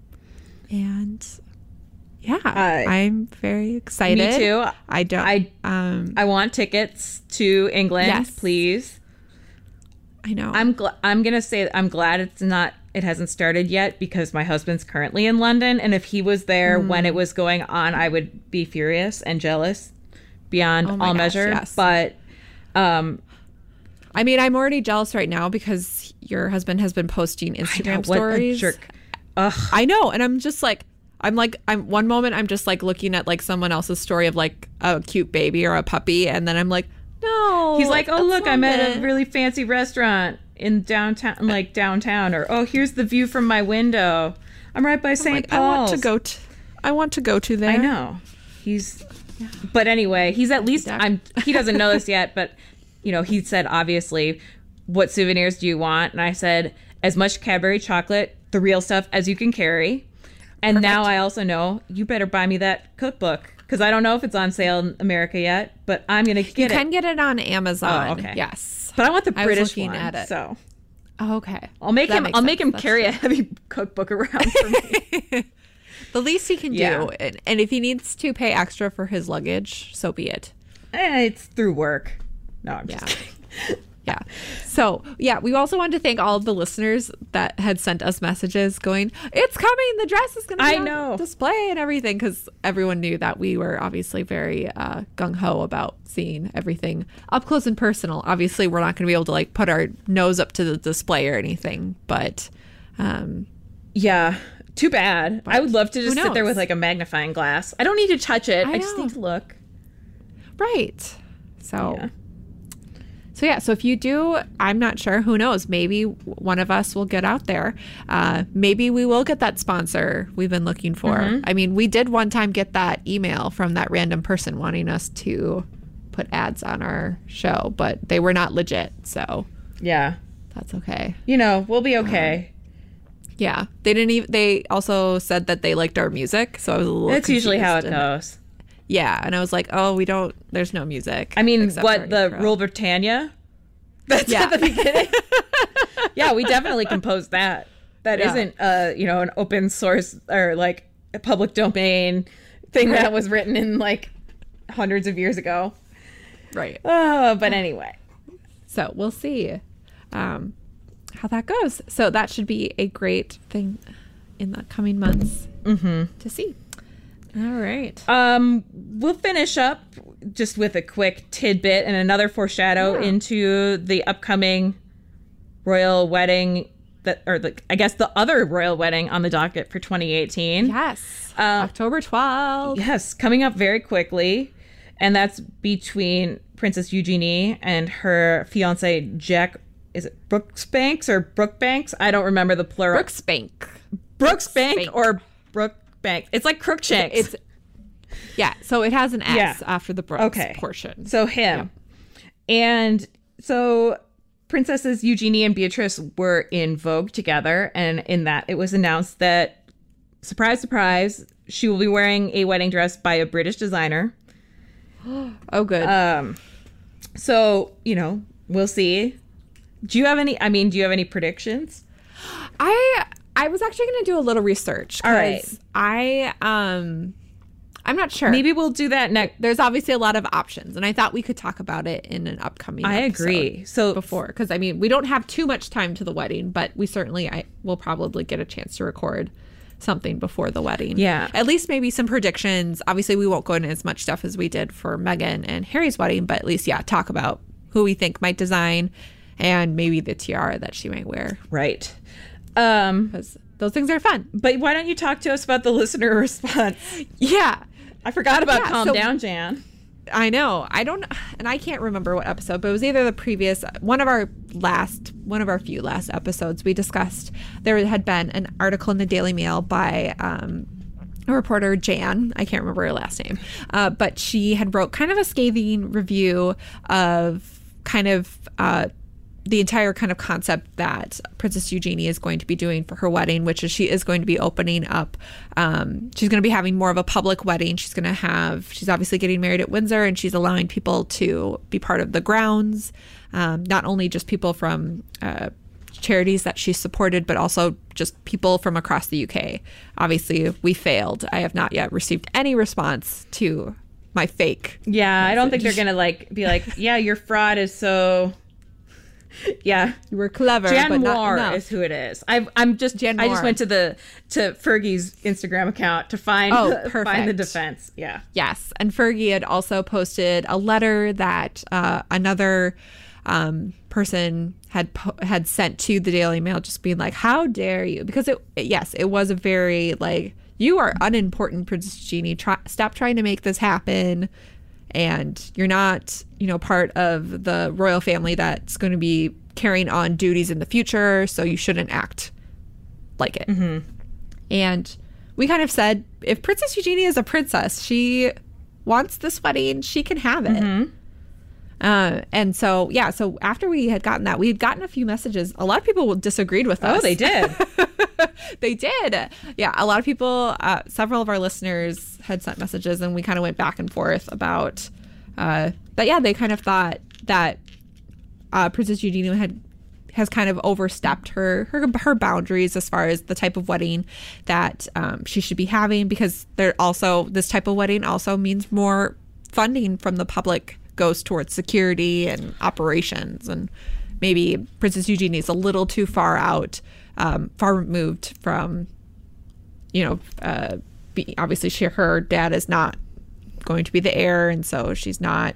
And yeah, I- I'm very excited. Me too. I don't. I um. I want tickets to England, Yes. please. I know. I'm gl- I'm gonna say I'm glad it's not it hasn't started yet because my husband's currently in London, and if he was there Mm. when it was going on, I would be furious and jealous beyond Oh all gosh, measure. yes. But um, I mean, I'm already jealous right now because your husband has been posting Instagram what a stories. jerk. Ugh. I know, and I'm just like, I'm like, I'm one moment I'm just like looking at like someone else's story of like a cute baby or a puppy, and then I'm like, no. He's like, oh look, I'm at a really fancy restaurant in downtown, like downtown, or oh, here's the view from my window. I'm right by St. Like, I want to go to. I want to go to there. I know. He's but anyway, he's at least I'm he doesn't know this yet, but you know, he said obviously, what souvenirs do you want? And I said as much Cadbury chocolate, the real stuff as you can carry. And now I also know you better buy me that cookbook because I don't know if it's on sale in America yet, but I'm gonna get it. You can get it on Amazon. Oh, okay. Yes. But I want the I was British looking one. at it. So Oh, okay. I'll make That him. I'll make him That's carry a heavy cookbook around for me. The least he can Yeah. do, and, and if he needs to pay extra for his luggage, so be it. eh, it's through work. No, I'm just Yeah. kidding. Yeah. So, yeah, we also wanted to thank all of the listeners that had sent us messages going, It's coming. The dress is going to be I on know. display and everything. Because everyone knew that we were obviously very uh, gung ho about seeing everything up close and personal. Obviously, we're not going to be able to like put our nose up to the display or anything. But um, Yeah. Too bad. I would love to just sit there with like a magnifying glass. I don't need to touch it. I, I just need to look. right. So, Yeah. so yeah, so if you do, I'm not sure. Who knows? Maybe one of us will get out there. Uh, maybe we will get that sponsor we've been looking for. Mm-hmm. I mean, we did one time get that email from that random person wanting us to put ads on our show, but they were not legit. So Yeah. that's okay. You know, we'll be okay. Yeah, they didn't even. They also said that they liked our music, so I was a little. That's usually how it and- goes. Yeah, and I was like, oh, we don't. There's no music. I mean, what the intro. Rule Britannia? That's Yeah. at the beginning. yeah, we definitely composed that. That Yeah. not uh, you know, an open source or like a public domain thing that was written in like hundreds of years ago. right? Oh, but anyway. So we'll see um, how that goes. So that should be a great thing in the coming months to see. All right. Um, we'll finish up just with a quick tidbit and another foreshadow Yeah. into the upcoming royal wedding that, or the, I guess the other royal wedding on the docket for 2018. Yes. Uh, October 12th. Yes, coming up very quickly, and that's between Princess Eugenie and her fiance Jack. Is it Brooksbanks or Brookbanks? I don't remember the plural. Brooksbank. Brooksbank Brooksbank. or Brookbank. It's like Crookshanks. It's yeah. So it has an S Yeah. after the Brooks Okay. portion. So him. And so Princesses Eugenie and Beatrice were in Vogue together. And in that, it was announced that, surprise, surprise, she will be wearing a wedding dress by a British designer. oh, good. Um, so, you know, we'll see. Do you have any, I mean, do you have any predictions? I I was actually going to do a little research. All right. I um I'm not sure. Maybe we'll do that next. there's obviously a lot of options, and I thought we could talk about it in an upcoming. I agree. So, Before, because I mean, we don't have too much time to the wedding, but we certainly I will probably get a chance to record something before the wedding. Yeah. at least maybe some predictions. Obviously, we won't go into as much stuff as we did for Meghan and Harry's wedding, but at least yeah, talk about who we think might design and maybe the tiara that she might wear right. Um, because those things are fun. but why don't you talk to us about the listener response? Yeah, I forgot about Yeah, Calm so- Down, Jan. I know. I don't, and I can't remember what episode, but it was either the previous one of our last, one of our few last episodes. We discussed there had been an article in the Daily Mail by um, a reporter Jan. I can't remember her last name, uh, but she had wrote kind of a scathing review of kind of. Uh, the entire kind of concept that Princess Eugenie is going to be doing for her wedding, which is she is going to be opening up. Um, she's going to be having more of a public wedding. She's going to have, she's obviously getting married at Windsor and she's allowing people to be part of the grounds, um, not only just people from uh, charities that she's supported, but also just people from across the UK. Obviously, we failed. I have not yet received any response to my fake. Yeah, I don't think they're gonna like be like, yeah, your fraud is so. Yeah, You were clever, Jan but not Moir is who it is. I, I'm just. Jan I just went to the to Fergie's Instagram account to find Oh, find the defense. Yeah. Yes, and Fergie had also posted a letter that uh, another um, person had po- had sent to the Daily Mail, just being like, "How dare you?" Because it, yes, it was a very like, "You are unimportant, Princess Genie. Try, stop trying to make this happen." And you're not, you know, part of the royal family that's going to be carrying on duties in the future, so you shouldn't act like it. Mm-hmm. And we kind of said, if Princess Eugenie is a princess, she wants this wedding, she can have it. Mm-hmm. Uh, and so, yeah, so after we had gotten that, we had gotten a few messages. A lot of people disagreed with us. Oh, they did. they did. Yeah, a lot of people, uh, several of our listeners had sent messages, and we kind of went back and forth about. Uh, but yeah, they kind of thought that uh, Princess Eugenia had has kind of overstepped her her her boundaries as far as the type of wedding that um, she should be having because there also this type of wedding also means more funding from the public goes towards security and operations and maybe Princess Eugenie is a little too far out um, far removed from you know uh, be, obviously she her dad is not going to be the heir and so she's not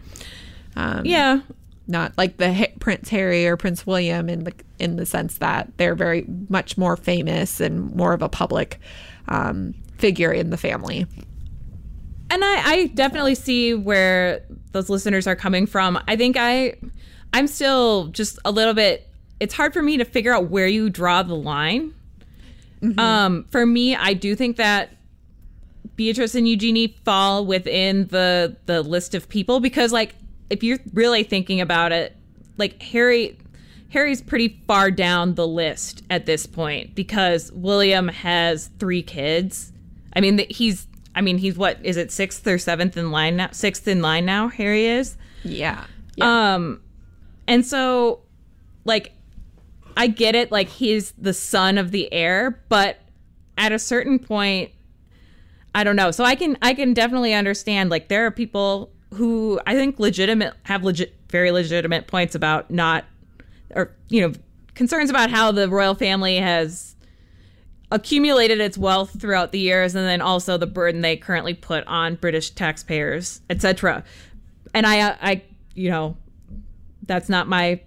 um, yeah. not like the Ha- Prince Harry or Prince William in the in the sense that they're very much more famous and more of a public um, figure in the family. And I, I definitely see where those listeners are coming from. I think I I'm still just a little bit. It's hard for me to figure out where you draw the line. Um, for me, I do think that Beatrice and Eugenie fall within the the list of people because, like, if you're really thinking about it, like Harry, Harry's pretty far down the list at this point because William has three kids. I mean, he's. I mean, he's what is it sixth or seventh in line now? Sixth in line now. Harry is. Yeah. Um, and so, like, I get it. Like, he's the son of the heir, but at a certain point, I don't know. So I can I can definitely understand. Like, there are people who I think legitimate have legit very legitimate points about not, or you know, concerns about how the royal family has accumulated its wealth throughout the years and then also the burden they currently put on British taxpayers, etc. And I uh, I you know, that's not my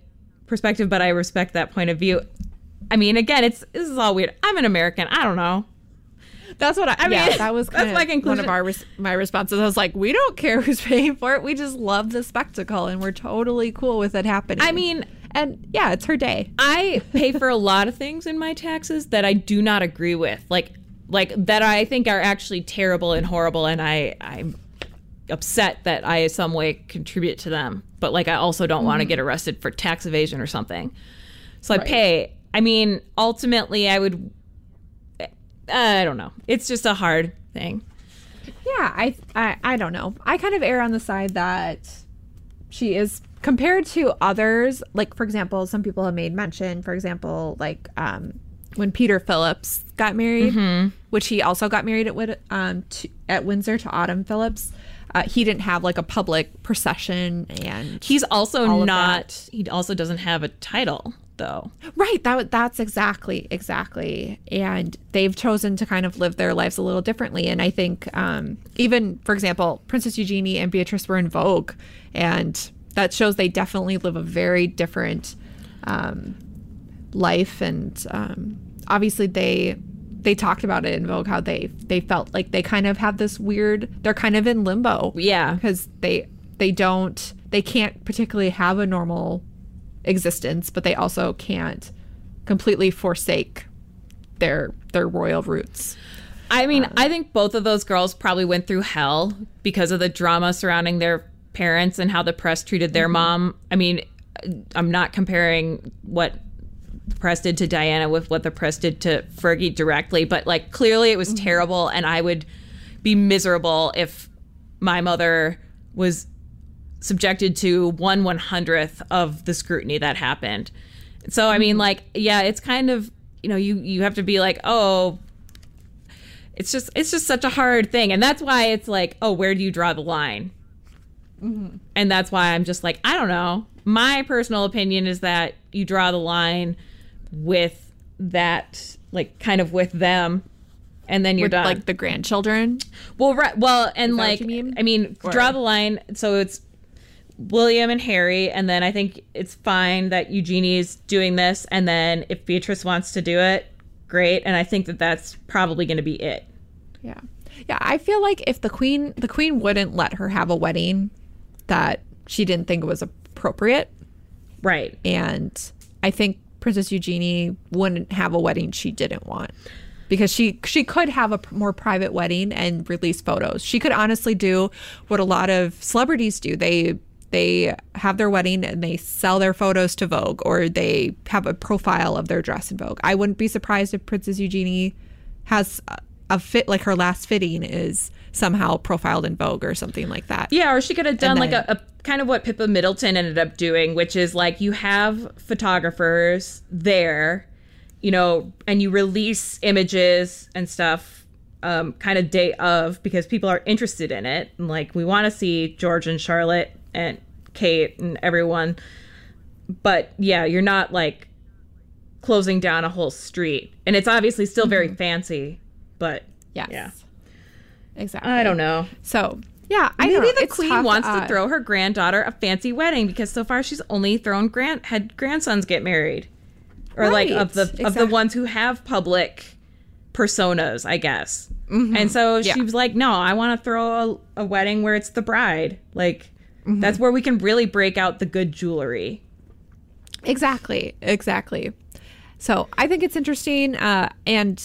perspective, but I respect that point of view. I mean, again, it's this is all weird. I'm an American. I don't know. That's what I, I yeah, mean, that was that's my conclusion. one of our res- my responses. I was like, we don't care who's paying for it. We just love the spectacle, and we're totally cool with it happening. I mean, and yeah, it's her day. I pay for a lot of things in my taxes that I do not agree with. Like like that I think are actually terrible and horrible and I I'm upset that I in some way contribute to them. But like I also don't want to mm-hmm. get arrested for tax evasion or something. So I pay. I mean, ultimately I would I don't know. It's just a hard thing. Yeah, I, I I don't know. I kind of err on the side that she is compared to others. Like for example, some people have made mention. For example, like um, when Peter Phillips got married, which he also got married at um to, at Windsor to Autumn Phillips. Uh, he didn't have like a public procession and He's also not he also doesn't have a title though. Right. That that's exactly exactly. And they've chosen to kind of live their lives a little differently. And I think um, even for example, Princess Eugenie and Beatrice were in Vogue, and that shows they definitely live a very different um, life. And um, obviously they they talked about it in Vogue how they they felt like they kind of have this weird. They're kind of in limbo. Yeah. Because they they don't they can't particularly have a normal existence, but they also can't completely forsake their their royal roots. I mean, I think both of those girls probably went through hell because of the drama surrounding their parents and how the press treated their mm-hmm. mom. I mean, I'm not comparing what the press did to Diana with what the press did to Fergie directly, but like clearly it was mm-hmm. terrible, and I would be miserable if my mother was subjected to one one hundredth of the scrutiny that happened. So I mean, mm-hmm. like, yeah, it's kind of you know you you have to be like, oh, it's just it's just such a hard thing, and that's why it's like, oh, where do you draw the line? Mm-hmm. And that's why I'm just like, I don't know. My personal opinion is that you draw the line with that, like, kind of with them, and then you're With done. like the grandchildren. Well, right. Well, and like, mean? I mean, Or- draw the line. So it's William and Harry, and then I think it's fine that Eugenie is doing this, and then if Beatrice wants to do it, great. And I think that that's probably going to be it. Yeah. Yeah, I feel like if the queen the queen wouldn't let her have a wedding that she didn't think it was appropriate Right. and I think Princess Eugenie wouldn't have a wedding she didn't want because she she could have a more private wedding and release photos. She could honestly do what a lot of celebrities do. They they have their wedding and they sell their photos to Vogue or they have a profile of their dress in Vogue. I wouldn't be surprised if Princess Eugenie has a, a fit like her last fitting is somehow profiled in Vogue or something like that. Yeah, or she could have done like a, a kind of what Pippa Middleton ended up doing, which is like you have photographers there, you know, and you release images and stuff um, kind of day of because people are interested in it. And like we want to see George and Charlotte and Kate and everyone. But yeah, you're not like closing down a whole street. And it's obviously still very fancy, but Yes. Yeah. Exactly. I don't know. So, yeah, I Maybe know. the It's queen wants uh, to throw her granddaughter a fancy wedding because so far she's only thrown grand had grandsons get married, or like of the of the ones who have public personas, I guess. And so Mm-hmm. Yeah. she was like, "No, I want to throw a, a wedding where it's the bride. Like Mm-hmm. that's where we can really break out the good jewelry Exactly. Exactly. So I think it's interesting. Uh, and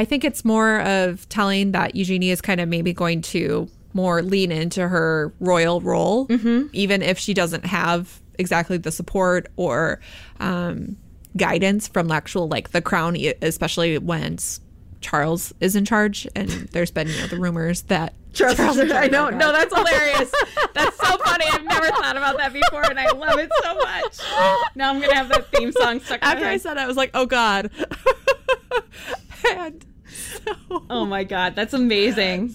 I think it's more of telling that Eugenie is kind of maybe going to more lean into her royal role, even if she doesn't have exactly the support or um, guidance from the actual, like the crown, especially when Charles is in charge. And there's been, you know, the rumors that Charles, and I know. No, that's hilarious. That's so funny. I've never thought about that before, and I love it so much. Now I'm gonna have that theme song stuck. in my After I said it, I was like, oh God. and so, Oh my god, that's amazing.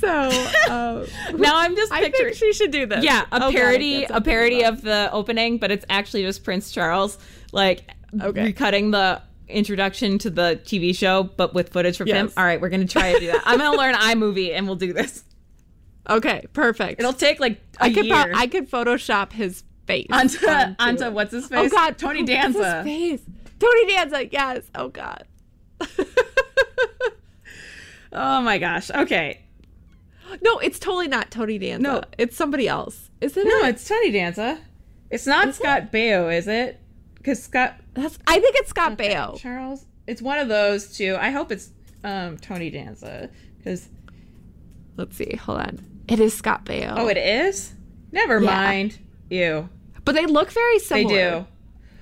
so uh, Now I'm just I think she should do this. yeah, a Oh, parody, can't a parody of the opening, but it's actually just Prince Charles, like Okay. recutting the introduction to the TV show, but with footage from him. All right, we're gonna try to do that. I'm gonna learn iMovie, and we'll do this. Okay, perfect. It'll take like a I could I could Photoshop his face onto onto onto what's his face? Oh face? God, Tony what's his Danza. face? Tony Danza. Yes. Oh God. Oh my gosh. Okay. no, it's totally not Tony Danza. No. it's somebody else. Isn't No, it? it's Tony Danza. It's not Scott Baio, is it? Because Scott That's. I think it's Scott Baio. Charles. It's one of those two. I hope it's um, Tony Danza. Because Let's see. Hold on. It is Scott Baio. oh, it is. Never Yeah. mind. Ew. but they look very similar. They do.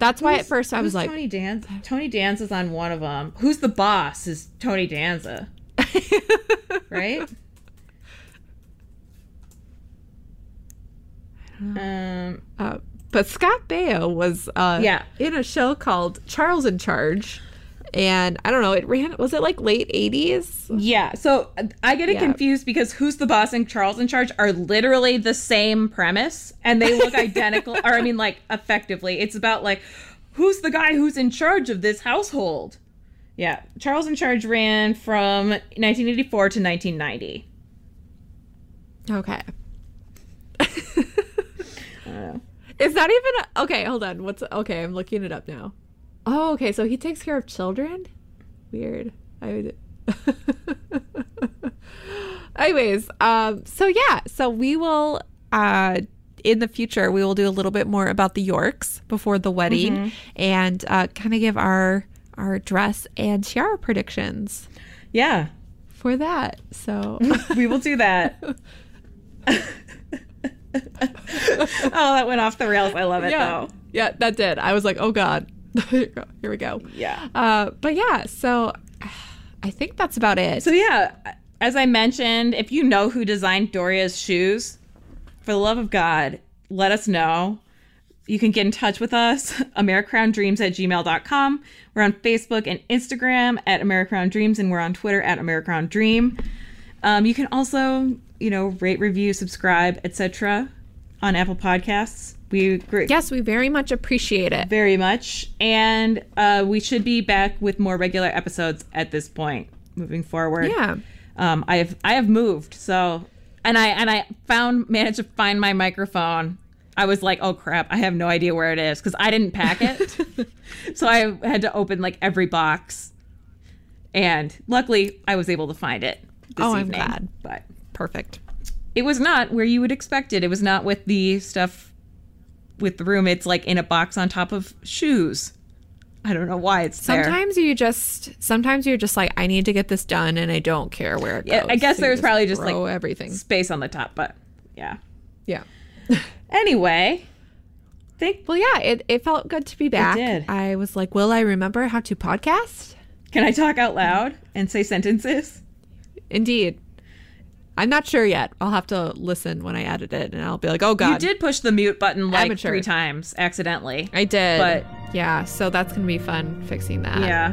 That's why at first I was like, Tony Danza. Tony Danza's on one of them. Who's the boss? Is Tony Danza, right? um. Uh, but Scott Baio was uh, Yeah. in a show called Charles in Charge, and I don't know. It ran. Was it like late eighties? Yeah, so I get it Yeah. confused because Who's the Boss and Charles in Charge are literally the same premise and they look identical, or I mean, like, effectively. It's about, like, who's the guy who's in charge of this household? Yeah, Charles in Charge ran from 1984 to 1990. Okay. I don't know. It's not even a, okay. Hold on. What's okay? I'm looking it up now. Oh, okay. So he takes care of children. Weird. I would. Anyways, um, so yeah, so we will uh in the future we will do a little bit more about the Yorks before the wedding and uh kind of give our our dress and tiara predictions Yeah, for that. So we will do that. oh, that went off the rails. I love it, yeah, though. yeah, that did. I was like, oh god, here we go. Here we go. Yeah. Uh, but yeah, so I think that's about it. So yeah, as I mentioned, if you know who designed Doria's shoes, for the love of God, let us know. You can get in touch with us, AmericrownDreams at gmail.com. We're on Facebook and Instagram at AmericrownDreams, and we're on Twitter at AmericrownDream. Um, you can also, you know, rate, review, subscribe, etc. on Apple Podcasts. We great yes, we very much appreciate it. very much, and uh, we should be back with more regular episodes at this point, moving forward Yeah. um, I have I have moved so and I and I found managed to find my microphone. I was like, oh crap, I have no idea where it is because I didn't pack it, so I had to open like every box, and luckily I was able to find it. This Oh, I'm glad. but Perfect. It was not where you would expect it. It was not with the stuff with the room. It's like in a box on top of shoes. I don't know why it's there. Sometimes you just sometimes you're just like, I need to get this done and I don't care where it goes. Yeah, I guess So there's probably just, like, everything. space on the top, but yeah. Yeah. Anyway, think Well yeah, it, it felt good to be back. did. I was like, Will I remember how to podcast? can I talk out loud and say sentences? Indeed. I'm not sure yet. I'll have to listen when I edit it and I'll be like, oh God!" You did push the mute button like Amateur. three times accidentally. I did. But- yeah, so that's gonna be fun fixing that. yeah,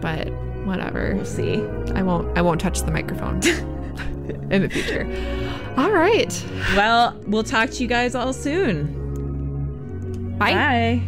But whatever. we'll see. I won't I won't touch the microphone in the future. All right. Well, we'll talk to you guys all soon. Bye. Bye.